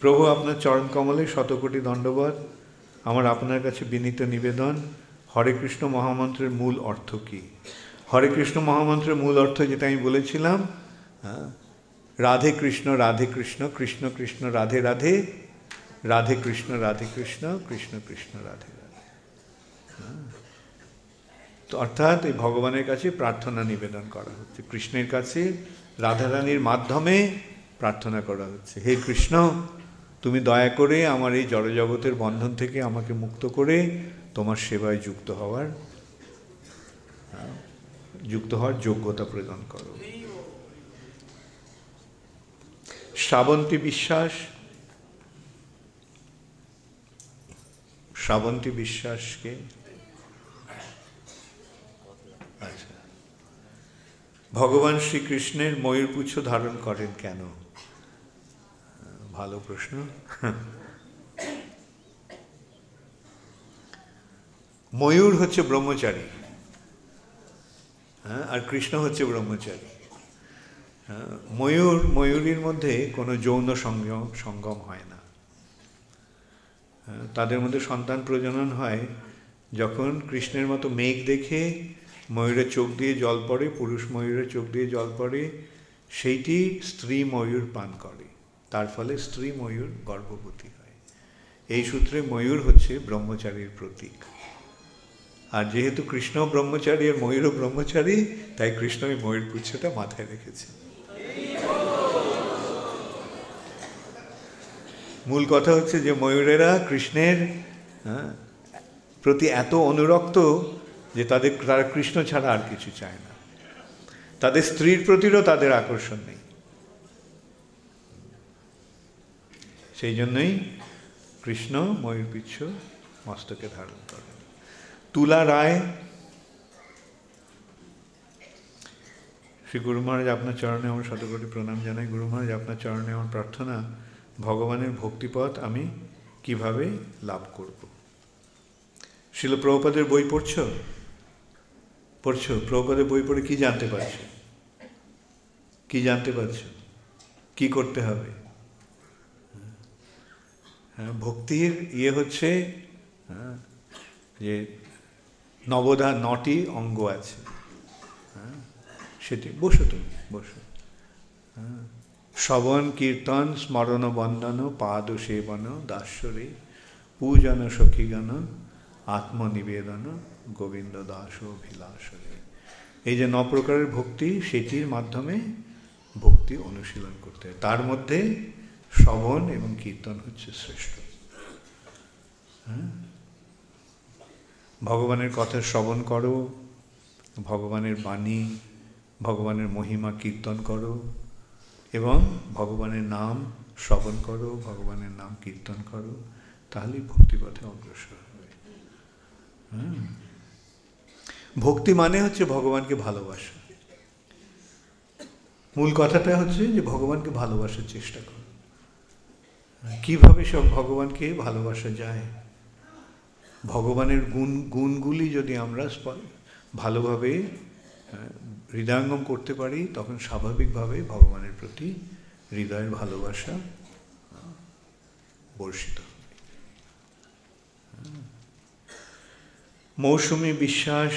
প্রভু, আপনার চরণ কমলে শতকোটি দণ্ডবাদ আমার আপনার কাছে বিনীত নিবেদন, হরে কৃষ্ণ মহামন্ত্রের মূল অর্থ কী? হরে কৃষ্ণ মহামন্ত্রের মূল অর্থ যেটা আমি বলেছিলাম রাধে কৃষ্ণ রাধে কৃষ্ণ কৃষ্ণ কৃষ্ণ, রাধে রাধে রাধে কৃষ্ণ রাধে কৃষ্ণ কৃষ্ণ কৃষ্ণ, রাধে রাধে। তো অর্থাৎ এই ভগবানের কাছে প্রার্থনা নিবেদন করা হচ্ছে। কৃষ্ণের কাছে রাধারানীর মাধ্যমে প্রার্থনা করা হচ্ছে। হে কৃষ্ণ তুমি দয়া করে আমার এই জড়জগতের বন্ধন থেকে আমাকে মুক্ত করে তোমার সেবায় যুক্ত হওয়ার যুক্ত হওয়ার যোগ্যতা প্রদান করো। শ্রাবন্তী বিশ্বাস, শ্রাবন্তী বিশ্বাসকে আচ্ছা ভগবান শ্রীকৃষ্ণের ময়ূরপুচ্ছ ধারণ করেন কেন? ভালো প্রশ্ন। ময়ূর হচ্ছে ব্রহ্মচারী। হ্যাঁ আর কৃষ্ণ হচ্ছে ব্রহ্মচারী। হ্যাঁ ময়ূর, ময়ূরীর মধ্যে কোনো যৌন সংযম, সঙ্গম হয় না। তাদের মধ্যে সন্তান প্রজনন হয় যখন কৃষ্ণের মতো মেঘ দেখে ময়ূরের চোখ দিয়ে জল পড়ে, পুরুষ ময়ূরের চোখ দিয়ে জল পড়ে, সেইটি স্ত্রী ময়ূর পান করে। তার ফলে স্ত্রী ময়ূর গর্ভবতী হয়। এই সূত্রে ময়ূর হচ্ছে ব্রহ্মচারীর প্রতীক। আর যেহেতু কৃষ্ণ ব্রহ্মচারী আর ময়ূরও ব্রহ্মচারী, তাই কৃষ্ণ এই ময়ূর পুচ্ছটা মাথায় রেখেছে। মূল কথা হচ্ছে যে ময়ূরেরা কৃষ্ণের প্রতি এত অনুরক্ত যে তাদের, তারা কৃষ্ণ ছাড়া আর কিছু চায় না। তাদের স্ত্রীর প্রতিরও তাদের আকর্ষণ নেই। সেই জন্যই কৃষ্ণ ময়ূর পিচ্ছ মস্তকে ধারণ করেন। তুলা রায়, শ্রী গুরু মহারাজ আপনার চরণে আমার শতকোটি প্রণাম জানাই। গুরু মহারাজ, আপনার চরণে আমার প্রার্থনা, ভগবানের ভক্তিপথ আমি কীভাবে লাভ করব? শিল প্রভুপাদের বই পড়ছো? পড়ছো? প্রভুপাদের বই পড়ে কি জানতে পারছ? কি জানতে পারছ? কি করতে হবে? ভক্তির ইয়ে হচ্ছে হ্যাঁ, যে নবদা নটি অঙ্গ আছে। হ্যাঁ সেটি বসো তুমি বসো। হ্যাঁ শ্রবণ কীর্তন স্মরণ বন্দন পাদ সেবন দাস্যরে পূজন সখীগণ আত্মনিবেদন গোবিন্দ দাস অভিলাষরে। এই যে ন প্রকারের ভক্তি সেটির মাধ্যমে ভক্তি অনুশীলন করতে হয়। তার মধ্যে শ্রবণ এবং কীর্তন হচ্ছে শ্রেষ্ঠ। হ্যাঁ? ভগবানের কথা শ্রবণ করো, ভগবানের বাণী, ভগবানের মহিমা কীর্তন করো এবং ভগবানের নাম শ্রবণ করো, ভগবানের নাম কীর্তন করো, তাহলেই ভক্তিপথে অগ্রসর হবে। হুম। ভক্তি মানে হচ্ছে ভগবানকে ভালোবাসা। মূল কথাটা হচ্ছে যে ভগবানকে ভালোবাসার চেষ্টা করো। কীভাবে সব ভগবানকে ভালোবাসা যায়? ভগবানের গুণ, গুণগুলি যদি আমরা ভালোভাবে হৃদয়ঙ্গম করতে পারি, তখন স্বাভাবিকভাবে ভগবানের প্রতি হৃদয়ের ভালোবাসা বর্ষিত। মৌসুমী বিশ্বাস,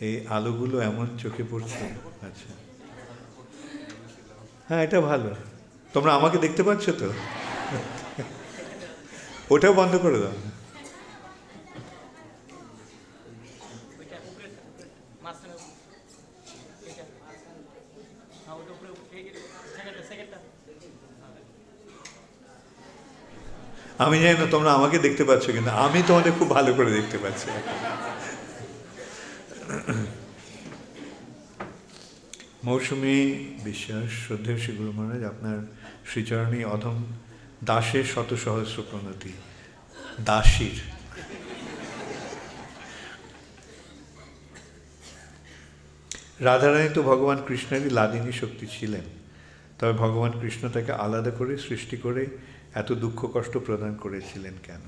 এই আলোগুলো এমন চোখে পড়ছে। আচ্ছা। হ্যাঁ এটা ভালো। তোমরা আমাকে দেখতে পাচ্ছ তো? ওটাও বন্ধ করে দাও। আমি জানি না তোমরা আমাকে দেখতে পাচ্ছ কিন্তু আমি তোমাদের খুব ভালো করে দেখতে পাচ্ছি। মৌসুমী বিশ্বাস শ্রদ্ধেয় শ্রী গুরু মহারাজ, আপনার শ্রীচরণী অধম দাসের শত সহস্র প্রণতি, দাসীর। রাধারানী তো ভগবান কৃষ্ণেরই লাদিনী শক্তি ছিলেন, তবে ভগবান কৃষ্ণ তাকে আলাদা করে সৃষ্টি করে এত দুঃখ কষ্ট প্রদান করেছিলেন কেন?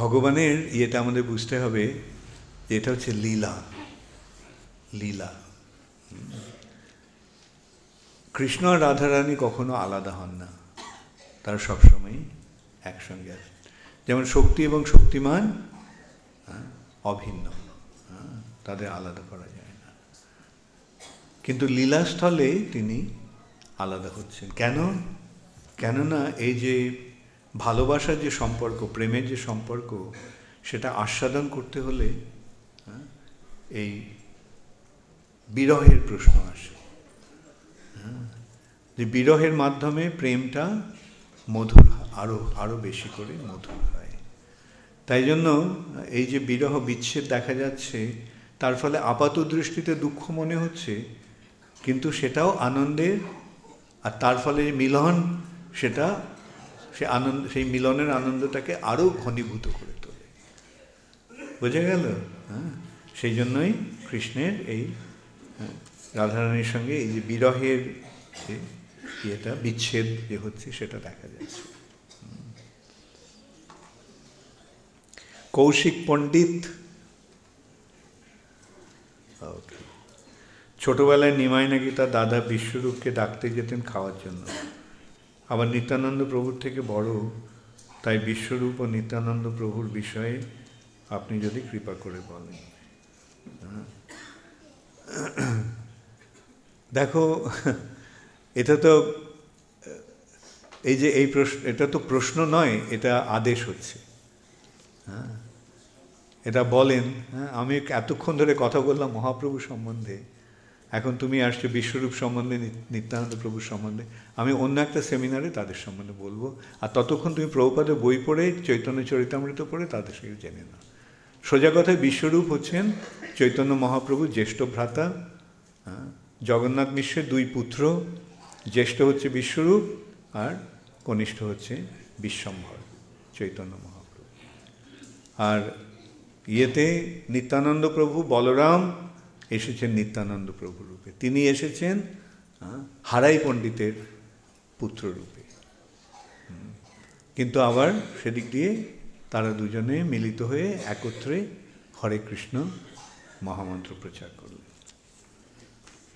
ভগবানের ইয়েটা আমাদের বুঝতে হবে এটা হচ্ছে লীলা। লীলা। কৃষ্ণ আর রাধারানী কখনো আলাদা হন না। তারা সবসময় একসঙ্গে আছে যেমন শক্তি এবং শক্তিমান হ্যাঁ, অভিন্ন। হ্যাঁ, তাদের আলাদা করা যায় না। কিন্তু লীলাস্থলে তিনি আলাদা হচ্ছেন। কেন? কেননা এই যে ভালোবাসার যে সম্পর্ক প্রেমের যে সম্পর্ক সেটা আস্বাদন করতে হলে এই বিরহের প্রশ্ন আসে। হ্যাঁ, যে বিরহের মাধ্যমে প্রেমটা মধুর হয়, আরও আরও বেশি করে মধুর হয়। তাই জন্য এই যে বিরহ বিচ্ছেদ দেখা যাচ্ছে তার ফলে আপাত দৃষ্টিতে দুঃখ মনে হচ্ছে কিন্তু সেটাও আনন্দের আর তার ফলে মিলন সেটা সে আনন্দ সেই মিলনের আনন্দটাকে আরও ঘনীভূত করে তোলে। বোঝা গেল? হ্যাঁ? সেই জন্যই কৃষ্ণের এই হ্যাঁ, রাধারানীর সঙ্গে এই যে বিরহের যে ইয়েটা বিচ্ছেদ যে হচ্ছে সেটা দেখা যাচ্ছে। কৌশিক পণ্ডিত ছোটবেলায় নিমাই নাকি তার দাদা বিশ্বরূপকে ডাকতে যেতেন খাওয়ার জন্য। আবার নিত্যানন্দ প্রভুর থেকে বড় তাই বিশ্বরূপ ও নিত্যানন্দ প্রভুর বিষয়ে আপনি যদি কৃপা করে বলেন। দেখো, এটা তো, এই যে এই প্রশ্ন, এটা তো প্রশ্ন নয়, এটা আদেশ হচ্ছে। হ্যাঁ? এটা বলেন হ্যাঁ? আমি এতক্ষণ ধরে কথা বললাম মহাপ্রভু সম্বন্ধে। এখন তুমি আসছো বিশ্বরূপ সম্বন্ধে নিত্যানন্দ প্রভুর সম্বন্ধে। আমি অন্য একটা সেমিনারে তাদের সম্বন্ধে বলব। আর ততক্ষণ তুমি প্রভুপাদের বই পড়ে, চৈতন্য চরিতামৃত পড়ে, তাদের সঙ্গে জেনে নাও। সোজা কথায় বিশ্বরূপ হচ্ছেন চৈতন্য মহাপ্রভু জ্যেষ্ঠ ভ্রাতা হ্যাঁ, জগন্নাথ মিশ্রের দুই পুত্র জ্যেষ্ঠ হচ্ছে বিশ্বরূপ আর কনিষ্ঠ হচ্ছে বিশ্বম্ভর চৈতন্য মহাপ্রভু। আর ইয়েতে নিত্যানন্দ প্রভু বলরাম এসেছেন নিত্যানন্দ প্রভু রূপে। তিনি এসেছেন হারাই পণ্ডিতের পুত্র রূপে। কিন্তু আবার সেদিক দিয়ে তারা দুজনে মিলিত হয়ে একত্রে হরে কৃষ্ণ মহামন্ত্র প্রচার করলেন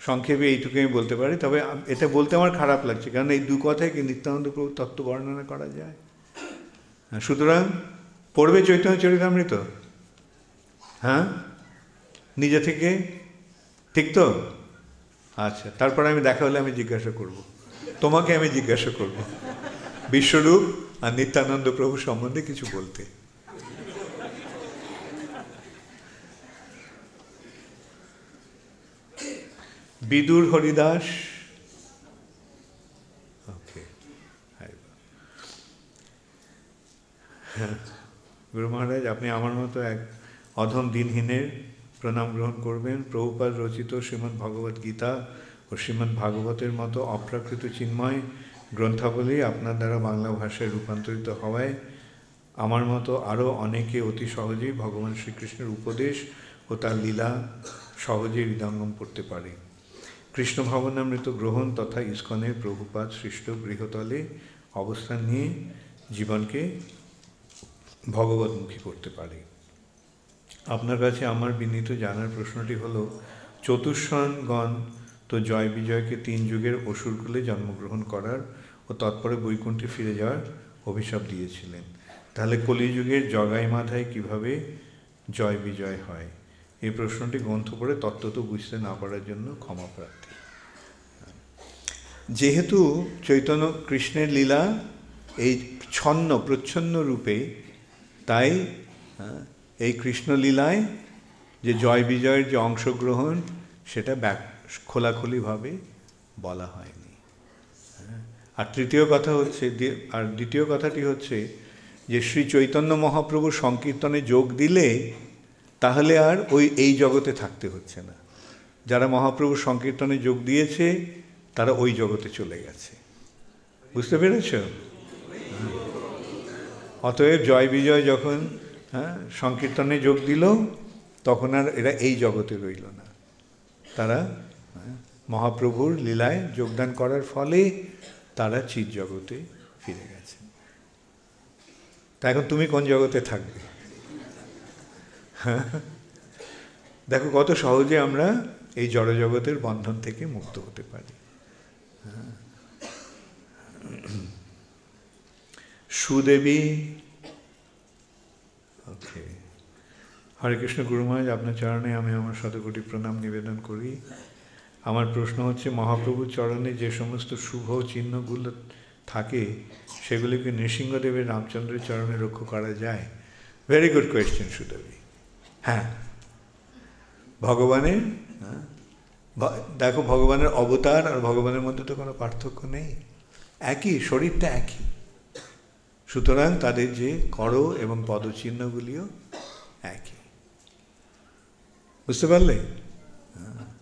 সংক্ষেপে এইটুকু আমি বলতে পারি তবে এটা বলতে আমার খারাপ লাগছে কারণ এই দু কথায় কি নিত্যানন্দ প্রভু তত্ত্ব বর্ণনা করা যায়? হ্যাঁ, সুতরাং পড়বে চৈতন্য চরিতামৃত? হ্যাঁ? নিজে থেকে? ঠিক তো? আচ্ছা তারপরে আমি দেখা হলে আমি জিজ্ঞাসা করব। তোমাকে আমি জিজ্ঞাসা করব। বিশ্বরূপ আর নিত্যানন্দ প্রভু সম্বন্ধে কিছু বলতে। বিদুর হরিদাস। ওকে গুরু মহারাজ, আপনি আমার মতো এক অধম দিনহীনের প্রণাম গ্রহণ করবেন। প্রভুপাদ রচিত শ্রীমদ্ ভগবত গীতা ও শ্রীমদ্ ভাগবতের মতো অপ্রাকৃত চিন্ময় গ্রন্থাবলী আপনার দ্বারা বাংলা ভাষায় রূপান্তরিত হওয়ায় আমার মতো আরও অনেকে অতি সহজেই ভগবান শ্রীকৃষ্ণের উপদেশ ও তার লীলা সহজেই হৃদয়ঙ্গম করতে পারে। কৃষ্ণ ভবনামৃত গ্রহণ তথা ইস্কনের প্রভুপাদ সৃষ্ট গৃহতলে অবস্থান নিয়ে জীবনকে ভগবতমুখী করতে পারে। আপনার কাছে আমার বিনীত জানার প্রশ্নটি হলো, চতুষ্ষণগণ তো জয় বিজয়কে তিন যুগের অসুরকুলে জন্মগ্রহণ করার ও তৎপরে বৈকুণ্ঠে ফিরে যাওয়ার অভিশাপ দিয়েছিলেন। তাহলে কলিযুগের জগাই মাথায় কীভাবে জয় বিজয় হয়? এই প্রশ্নটি গ্রন্থ পড়ে তত্ত্বত বুঝতে না পারার জন্য ক্ষমা প্রার্থী। যেহেতু চৈতন্য কৃষ্ণের লীলা এই ছন্ন প্রচ্ছন্ন রূপে তাই এই কৃষ্ণলীলায় যে জয় বিজয়ের যে অংশগ্রহণ সেটা ব্যাক খোলাখুলিভাবে বলা হ্যাঁ, আর তৃতীয় কথা হচ্ছে আর দ্বিতীয় কথাটি হচ্ছে যে শ্রী চৈতন্য মহাপ্রভু সংকীর্তনে যোগ দিলে তাহলে আর ওই এই জগতে থাকতে হচ্ছে না। যারা মহাপ্রভু সংকীর্তনে যোগ দিয়েছে তারা ওই জগতে চলে গেছে। বুঝতে পেরেছ? অতএব জয় বিজয় যখন হ্যাঁ সংকীর্তনে যোগ দিল তখন আর এরা এই জগতে রইল না। তারা হ্যাঁ, মহাপ্রভুর লীলায় যোগদান করার ফলে তারা চিৎ জগতে ফিরে গেছে। তা এখন তুমি কোন জগতে থাকবে? দেখো কত সহজে আমরা এই জড়জগতের বন্ধন থেকে মুক্ত হতে পারি। সুদেবী, ওকে। হরে কৃষ্ণ গুরু আপনার চরণে আমি আমার শতকোটি প্রণাম নিবেদন করি। আমার প্রশ্ন হচ্ছে মহাপ্রভুর চরণে যে সমস্ত শুভ চিহ্নগুলো থাকে সেগুলিকে নৃসিংহদেবের রামচন্দ্রের চরণে রক্ষা করা যায়? Very good question Sudevi. হ্যাঁ। ভগবানের হ্যাঁ, দেখো ভগবানের অবতার আর ভগবানের মধ্যে তো কোনো পার্থক্য নেই। একই শরীরটা একই। সুতরাং তাদের যে কর এবং পদচিহ্নগুলিও একই। বুঝতে পারলে? হ্যাঁ।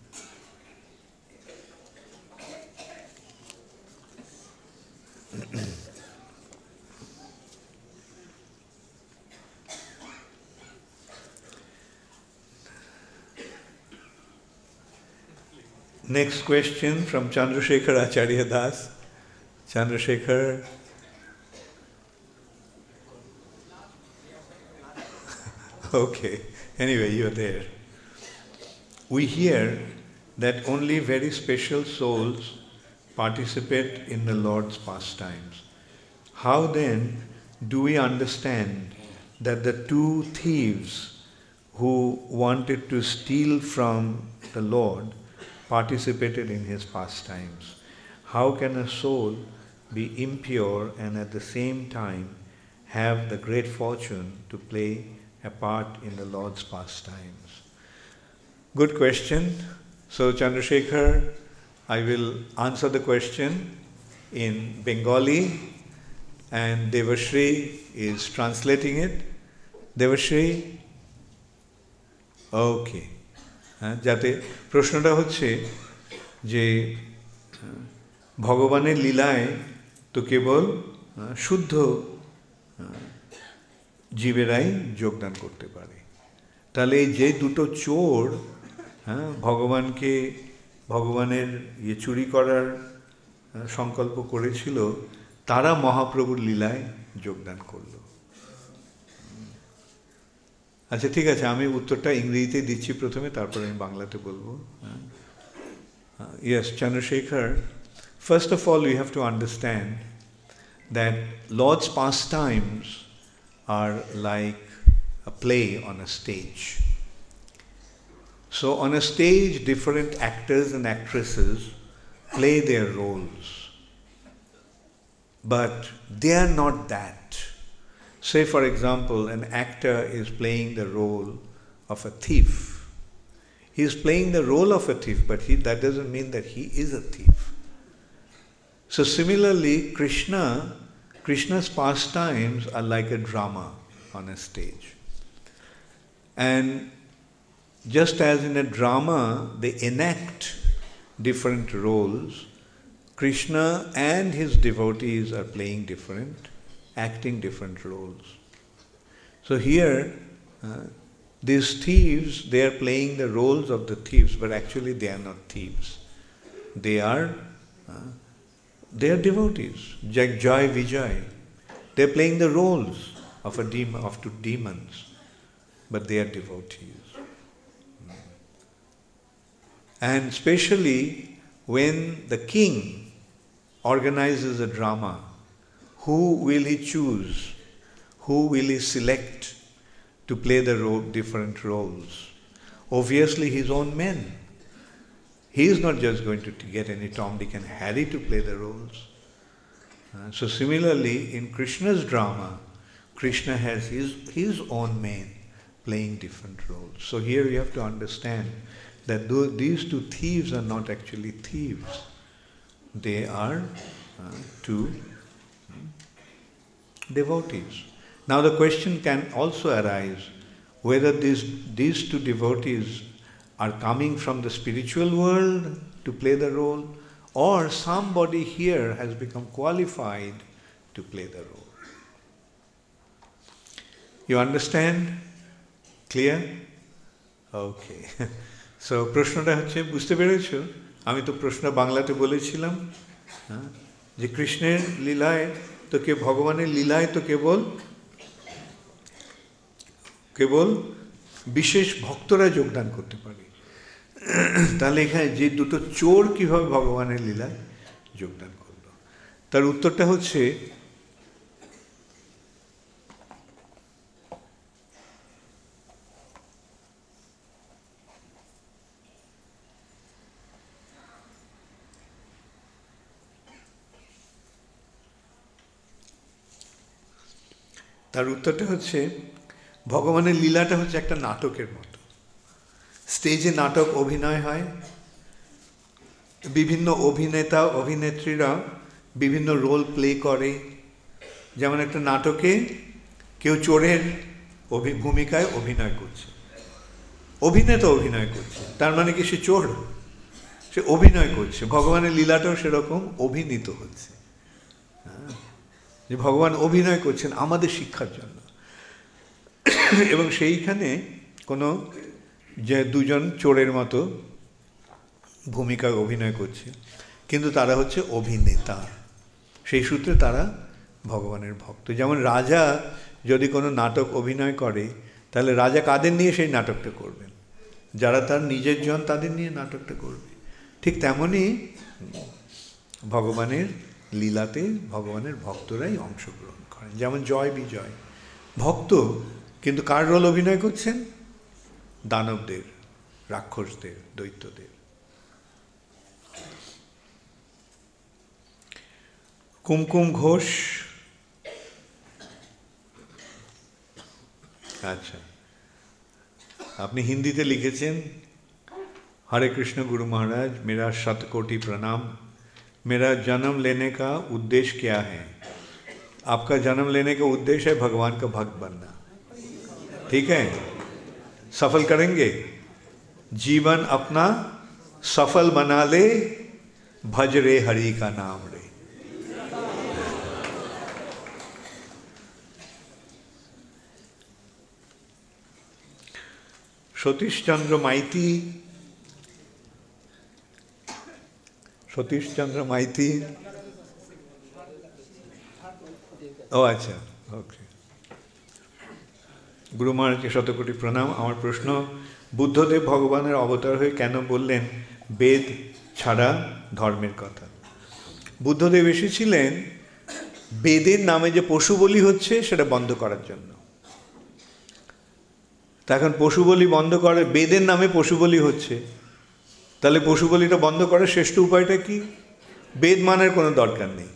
Next question from Chandrasekhar Acharya Das. Chandrasekhar. Okay, anyway, you're there. We hear that only very special souls participate in the Lord's pastimes. How then do we understand that the two thieves who wanted to steal from the Lord participated in his pastimes? How can a soul be impure and at the same time have the great fortune to play a part in the Lord's pastimes? Good question. So, Chandrasekhar, I will answer the question in Bengali, and Devashri is translating it. Devashri? ওকে হ্যাঁ যাতে প্রশ্নটা হচ্ছে যে ভগবানের লীলায় তো কেবল শুদ্ধ জীবেরাই যোগদান করতে পারে তাহলে যে দুটো চোর হ্যাঁ ভগবানকে ভগবানের ইয়ে চুরি করার সংকল্প করেছিল, তারা মহাপ্রভুর লীলায় যোগদান করল আচ্ছা ঠিক আছে, আমি উত্তরটা ইংরেজিতে দিচ্ছি প্রথমে, তারপরে আমি বাংলাতে বলব yes Chandrashekhar first of all you have to understand that lord's pastimes are like a play on a. So, on a stage, different actors and actresses play their roles. But they are not that. Say, for example, an actor is playing the role of a thief. He is playing the role of a thief, but he, that doesn't mean that he is a thief. So, similarly, Krishna, Krishna's pastimes are like a drama on a stage. And just as in a drama they enact different roles, Krishna and his devotees are playing different, acting different roles. So here, uh, these thieves, they are playing the roles of the thieves, but actually they are not thieves. They are, uh, they are devotees. Joy Vijay. They are playing the roles of a demon, of two demons but they are devotees. And especially when the king organizes a drama, who will he choose? Who will he select to play the role, different roles? Obviously, his own men. He is not just going to get any Tom, Dick, and Harry to play the roles. Uh, so, similarly, in Krishna's drama, Krishna has his, his own men playing different roles. So here you have to understand that these two thieves are not actually thieves. They are uh, two hmm, devotees. Now the question can also arise whether these, these two devotees are coming from the spiritual world to play the role or somebody here has become qualified to play the role. You understand? Clear? Okay. So প্রশ্নটা হচ্ছে, বুঝতে পেরেছ? আমি তো প্রশ্ন বাংলাতে বলেছিলাম হ্যাঁ? যে কৃষ্ণের লীলায় তো কে, ভগবানের লীলায় তো কেবল কেবল বিশেষ ভক্তরা যোগদান করতে পারে। তাহলে এখানে যে দুটো চোর কীভাবে ভগবানের লীলায় যোগদান করল? তার উত্তরটা হচ্ছে তার উত্তরটা হচ্ছে, ভগবানের লীলাটা হচ্ছে একটা নাটকের মতো। স্টেজে নাটক অভিনয় হয়, বিভিন্ন অভিনেতা, অভিনেত্রীরা বিভিন্ন রোল প্লে করে। যেমন একটা নাটকে কেউ চোরের অভি, ভূমিকায় অভিনয় করছে, অভিনেতা অভিনয় করছে, তার মানে কি সে চোর? সে অভিনয় করছে। ভগবানের লীলাটাও সেরকম অভিনীত হচ্ছে। যে ভগবান অভিনয় করছেন আমাদের শিক্ষার জন্য। এবং সেইখানে কোনো যে দুজন চোরের মতো ভূমিকায় অভিনয় করছে, কিন্তু তারা হচ্ছে অভিনেতা। সেই সূত্রে তারা ভগবানের ভক্ত। যেমন রাজা যদি কোনো নাটক অভিনয় করে, তাহলে রাজা কাদের নিয়ে সেই নাটকটা করবেন? যারা তার নিজের জন তাদের নিয়ে নাটকটা করবে। ঠিক তেমনই ভগবানের লীলাতে ভগবানের ভক্তরাই অংশগ্রহণ করেন। যেমন জয় বিজয়। ভক্ত কিন্তু কার রোল অভিনয় করছেন? দানবদের, রাক্ষসদের, দৈত্যদের। কুমকুম ঘোষ। আচ্ছা। আপনি হিন্দিতে লিখেছেন, হরে কৃষ্ণ গুরু মহারাজ, মেরা শতকোটি প্রণাম। मेरा जन्म लेने का उद्देश्य क्या है? आपका जन्म लेने का उद्देश्य है भगवान का भक्त बनना। ठीक है? सफल करेंगे? जीवन अपना सफल बना ले, भज रे हरि का नाम रे सतीश चंद्र माइती সতীশচন্দ্র মাইতি। ও আচ্ছা ওকে। গুরু মহারাজকে শতকোটি প্রণাম। আমার প্রশ্ন, বুদ্ধদেব ভগবানের অবতার হয়ে কেন বললেন, বেদ ছাড়া ধর্মের কথা বুদ্ধদেব এসেছিলেন বেদের নামে যে পশু বলি হচ্ছে, সেটা বন্ধ করার জন্য। তা এখন পশু বলি বন্ধ করে, বেদের নামে পশু বলি হচ্ছে তাহলে পশু বলিটা বন্ধ করার শ্রেষ্ঠ উপায়টা কি? বেদ মানের কোনো দরকার নেই।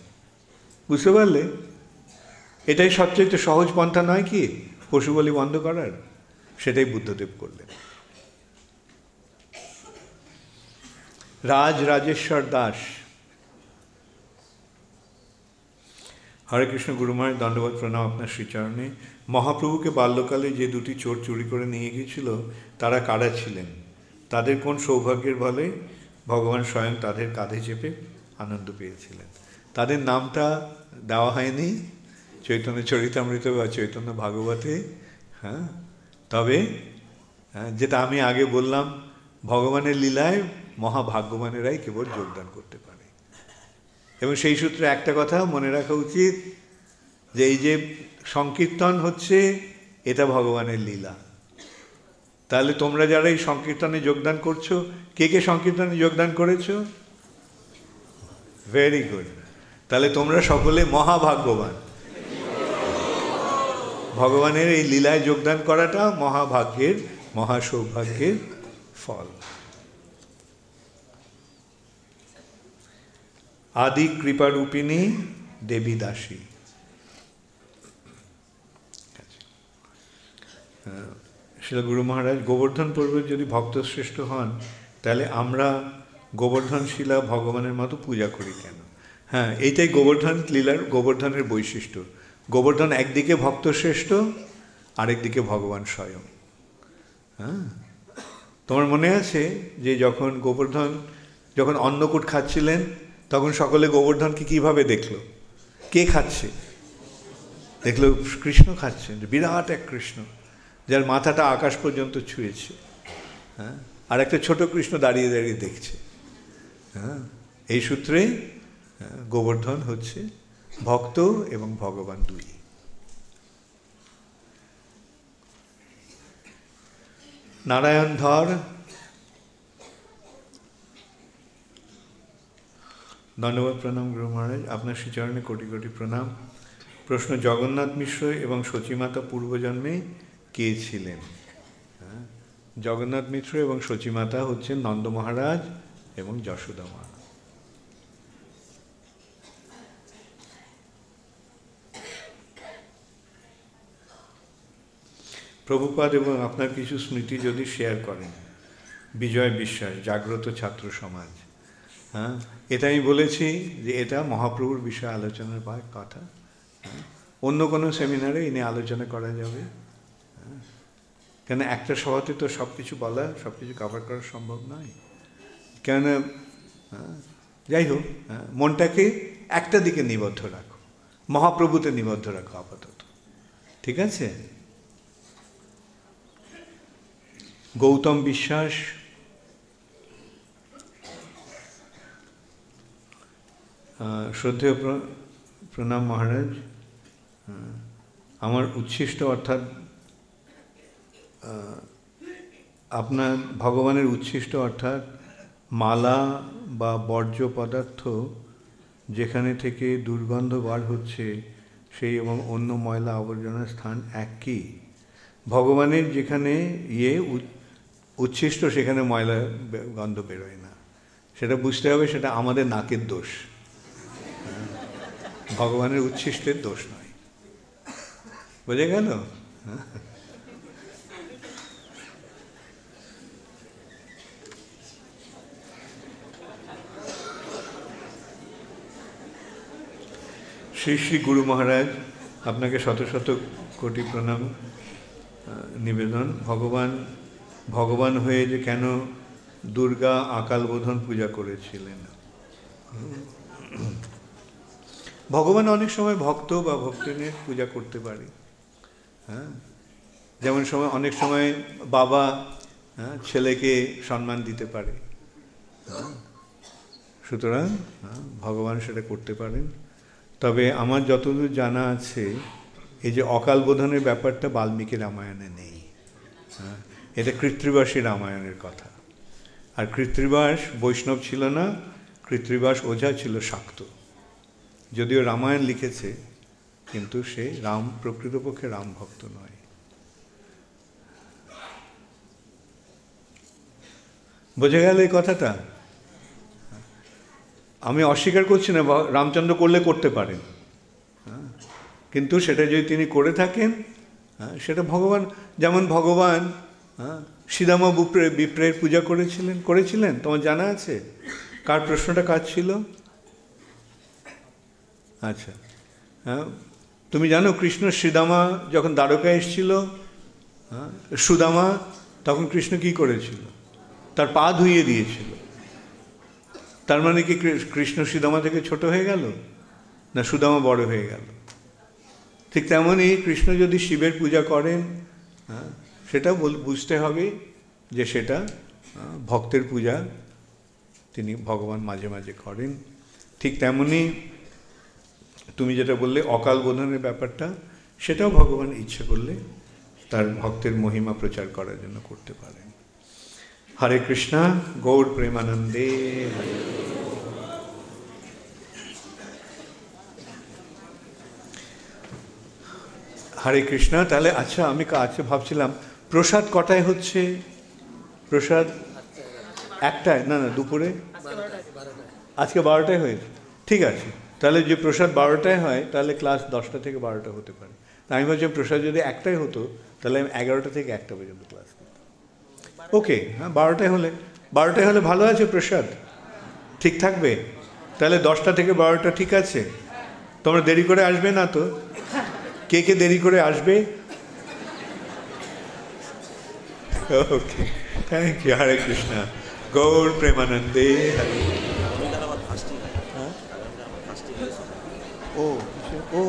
বুঝতে পারলে? এটাই সবচেয়ে সহজ পন্থা নয় কি? পশু বলি বন্ধ করার? সেটাই বুদ্ধদেব করলেন। রাজ রাজেশ্বর দাস। হরে কৃষ্ণ গুরুমায় দণ্ডবাদ প্রণাম আপনার শ্রীচরণে। মহাপ্রভুকে বাল্যকালে যে দুটি চোর চুরি করে নিয়ে গিয়েছিল, তারা কারা ছিলেন? তাদের কোন সৌভাগ্যের বলে ভগবান স্বয়ং তাদের কাঁধে চেপে আনন্দ পেয়েছিলেন। তাদের নামটা দেওয়া হয়নি চৈতন্য চরিতামৃত বা চৈতন্য ভাগবতে হ্যাঁ? তবে হ্যাঁ, যেটা আমি আগে বললাম ভগবানের লীলায় মহাভাগ্যবানেরাই কেবল যোগদান করতে পারে। এবং সেই সূত্রে একটা কথা মনে রাখা উচিত যে এই যে সংকীর্তন হচ্ছে এটা ভগবানের লীলা। তাহলে তোমরা যারা এই সংকীর্তনে যোগদান করছ, কে কে সংকীর্তনে যোগদান করেছ? ভেরি গুড তাহলে তোমরা সকলে মহাভাগ্যবান। ভগবানের এই লীলায় যোগদান করাটা মহাভাগ্যের, মহাসৌভাগ্যের ফল। আদি কৃপারূপিণী দেবী দাসী শিল গুরু মহারাজ, গোবর্ধন পর্বত যদি ভক্ত শ্রেষ্ঠ হন, তাহলে আমরা গোবর্ধন শিলা ভগবানের মতো পূজা করি কেন? হ্যাঁ এইটাই গোবর্ধন লীলার, গোবর্ধনের বৈশিষ্ট্য। গোবর্ধন একদিকে ভক্ত শ্রেষ্ঠ, আরেকদিকে ভগবান স্বয়ং। হ্যাঁ? তোমার মনে আছে যে যখন গোবর্ধন, যখন অন্নকূট খাচ্ছিলেন, তখন সকলে গোবর্ধনকে কীভাবে দেখল? কে খাচ্ছে? দেখল কৃষ্ণ খাচ্ছেন, বিরাট এক কৃষ্ণ। যার মাথাটা আকাশ পর্যন্ত ছুঁয়েছে হ্যাঁ? আর একটা ছোট কৃষ্ণ দাঁড়িয়ে দাঁড়িয়ে দেখছে হ্যাঁ? এই সূত্রে হ্যাঁ, গোবর্ধন হচ্ছে ভক্ত এবং ভগবান দুই। নারায়ণ ধর ধন্যবাদ প্রণাম গুরু মহারাজ। আপনার শ্রীচরণে কোটি কোটি প্রণাম। প্রশ্ন জগন্নাথ মিশ্র এবং সচিমাতা পূর্বজন্মে কে ছিলেন? হ্যাঁ, জগন্নাথ মিত্র এবং সচিমাতা হচ্ছেন নন্দ মহারাজ এবং যশোদা মা প্রভুপাদ এবং আপনার কিছু স্মৃতি যদি শেয়ার করেন। বিজয় বিশ্বাস জাগ্রত ছাত্র সমাজ। হ্যাঁ? এটা আমি বলেছি যে এটা মহাপ্রভুর বিষয়ে আলোচনার কথা। হ্যাঁ, অন্য কোনো সেমিনারে এনে আলোচনা করা যাবে। কেন একটা সভাতে তো সব কিছু বলা সব কিছু কভার করা সম্ভব নয়? কেন হ্যাঁ, যাই হোক মনটাকে একটা দিকে নিবদ্ধ রাখো মহাপ্রভুতে নিবদ্ধ রাখো আপাতত। ঠিক আছে? গৌতম বিশ্বাস শ্রদ্ধেয় প্র- প্রণাম মহারাজ আমার উচ্ছিষ্ট অর্থাৎ আপনার ভগবানের উচ্ছিষ্ট অর্থাৎ মালা বা বর্জ্য পদার্থ যেখানে থেকে দুর্গন্ধ বার হচ্ছে, সেই এবং অন্য ময়লা আবর্জনার স্থান একই। ভগবানের যেখানে ইয়ে উচ্ছিষ্ট, সেখানে ময়লা গন্ধ বেরোয় না। সেটা বুঝতে হবে, সেটা আমাদের নাকের দোষ। ভগবানের উচ্ছিষ্টের দোষ নয়। বোঝা গেল? শ্রী শ্রী গুরু মহারাজ আপনাকে শত শত কোটি প্রণাম নিবেদন। ভগবান ভগবান হয়ে যে কেন দুর্গা আকাল বোধন পূজা করেছিলেন। ভগবান অনেক সময় ভক্ত বা ভক্তিনের পূজা করতে পারে। হ্যাঁ? যেমন সময় অনেক সময় বাবা হ্যাঁ, ছেলেকে সম্মান দিতে পারে। হ্যাঁ, সুতরাং হ্যাঁ, ভগবান সেটা করতে পারেন। তবে আমার যতদূর জানা আছে এই যে অকাল বোধনের ব্যাপারটা বাল্মীকি রামায়ণে নেই। হ্যাঁ, এটা কৃত্রিবাসী রামায়ণের কথা। আর কৃত্রিবাস বৈষ্ণব ছিল না কৃত্রিবাস ওঝা ছিল শাক্ত। যদিও রামায়ণ লিখেছে কিন্তু সে রাম প্রকৃতপক্ষে রাম ভক্ত নয়। বোঝা গেল এই কথাটা? আমি অস্বীকার করছি না রামচন্দ্র করলে করতে পারেন হ্যাঁ, কিন্তু সেটা যদি তিনি করে থাকেন হ্যাঁ, সেটা ভগবান যেমন ভগবান হ্যাঁ, শ্রীদামা বিপ্রে বিপ্রের পূজা করেছিলেন করেছিলেন তোমার জানা আছে? কার প্রশ্নটা কাজ ছিল? আচ্ছা হ্যাঁ তুমি জানো কৃষ্ণ শ্রীদামা যখন দ্বারকা এসেছিল সুদামা তখন কৃষ্ণ কি করেছিল? তার পা ধুইয়ে দিয়েছিল। তার মানে কি কৃষ্ণ সুদামা থেকে ছোট হয়ে গেল? না সুদামা বড় হয়ে গেল? ঠিক তেমনই কৃষ্ণ যদি শিবের পূজা করেন হ্যাঁ, সেটা বুঝতে হবে যে সেটা ভক্তের পূজা তিনি ভগবান মাঝে মাঝে করেন। ঠিক তেমনই তুমি যেটা বললে অকাল বোধনের ব্যাপারটা সেটাও ভগবান ইচ্ছে করলে তার ভক্তের মহিমা প্রচার করার জন্য করতে পারেন। হরে কৃষ্ণা গৌর প্রেমানন্দে হরে। কৃষ্ণা তাহলে আচ্ছা আমি আজকে ভাবছিলাম, প্রসাদ কটায় হচ্ছে? প্রসাদ একটায়? না না, দুপুরে? আজকে বারোটায় হয়েছে। ঠিক আছে, তাহলে যে প্রসাদ বারোটায় হয়, তাহলে ক্লাস দশটা থেকে বারোটা হতে পারে। আমি ভাবছিলাম প্রসাদ যদি একটাই হতো, তাহলে আমি এগারোটা থেকে একটা পর্যন্ত ক্লাস ওকে হ্যাঁ বারোটায় হলে বারোটায় হলে ভালো আছে প্রসাদ? ঠিক থাকবে? তাহলে দশটা থেকে বারোটা ঠিক আছে? তোমরা দেরি করে আসবে না তো? কে কে দেরি করে আসবে? Okay thank you Hare Krishna Gaura প্রেমানন্দে হরে ও ও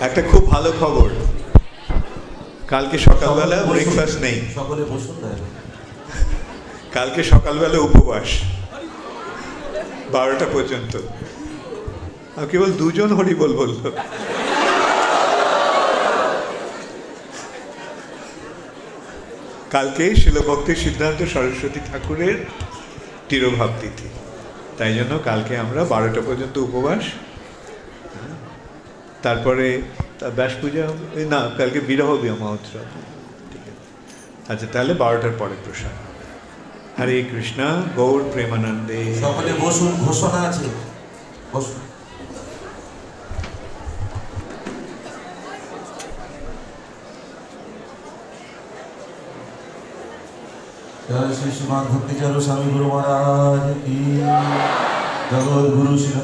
একটা খুব ভালো খবর। কালকে সকালবেলা ব্রেকফাস্ট নেই। সকলে বসুন কালকে সকালবেলা উপবাস। বারোটা পর্যন্ত। আর কেবল দুজন হরিবল বলল। কালকে শিলভক্তি সিদ্ধান্ত সরস্বতী ঠাকুরের তিরোভাব তিথি। তাই জন্য কালকে আমরা বারোটা পর্যন্ত উপবাস। তারপরে ব্যাস পূজা হবে না, কালকে বিরহ মহোৎসব ঠিক আছে। আচ্ছা তাহলে বারোটার পরে প্রসাদ হরে কৃষ্ণা, গৌর প্রেমানন্দে। সকলে বসুন, ঘোষণা আছে। বসুন।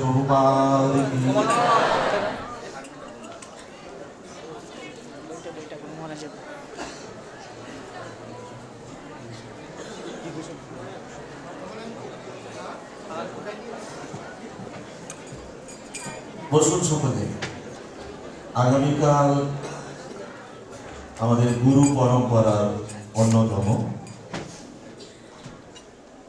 প্রভুপাদ কি বইটা বইটা কোনো মনে যাবে বসুন সকলে। আগামীকাল আমাদের গুরু পরম্পরার অন্যতম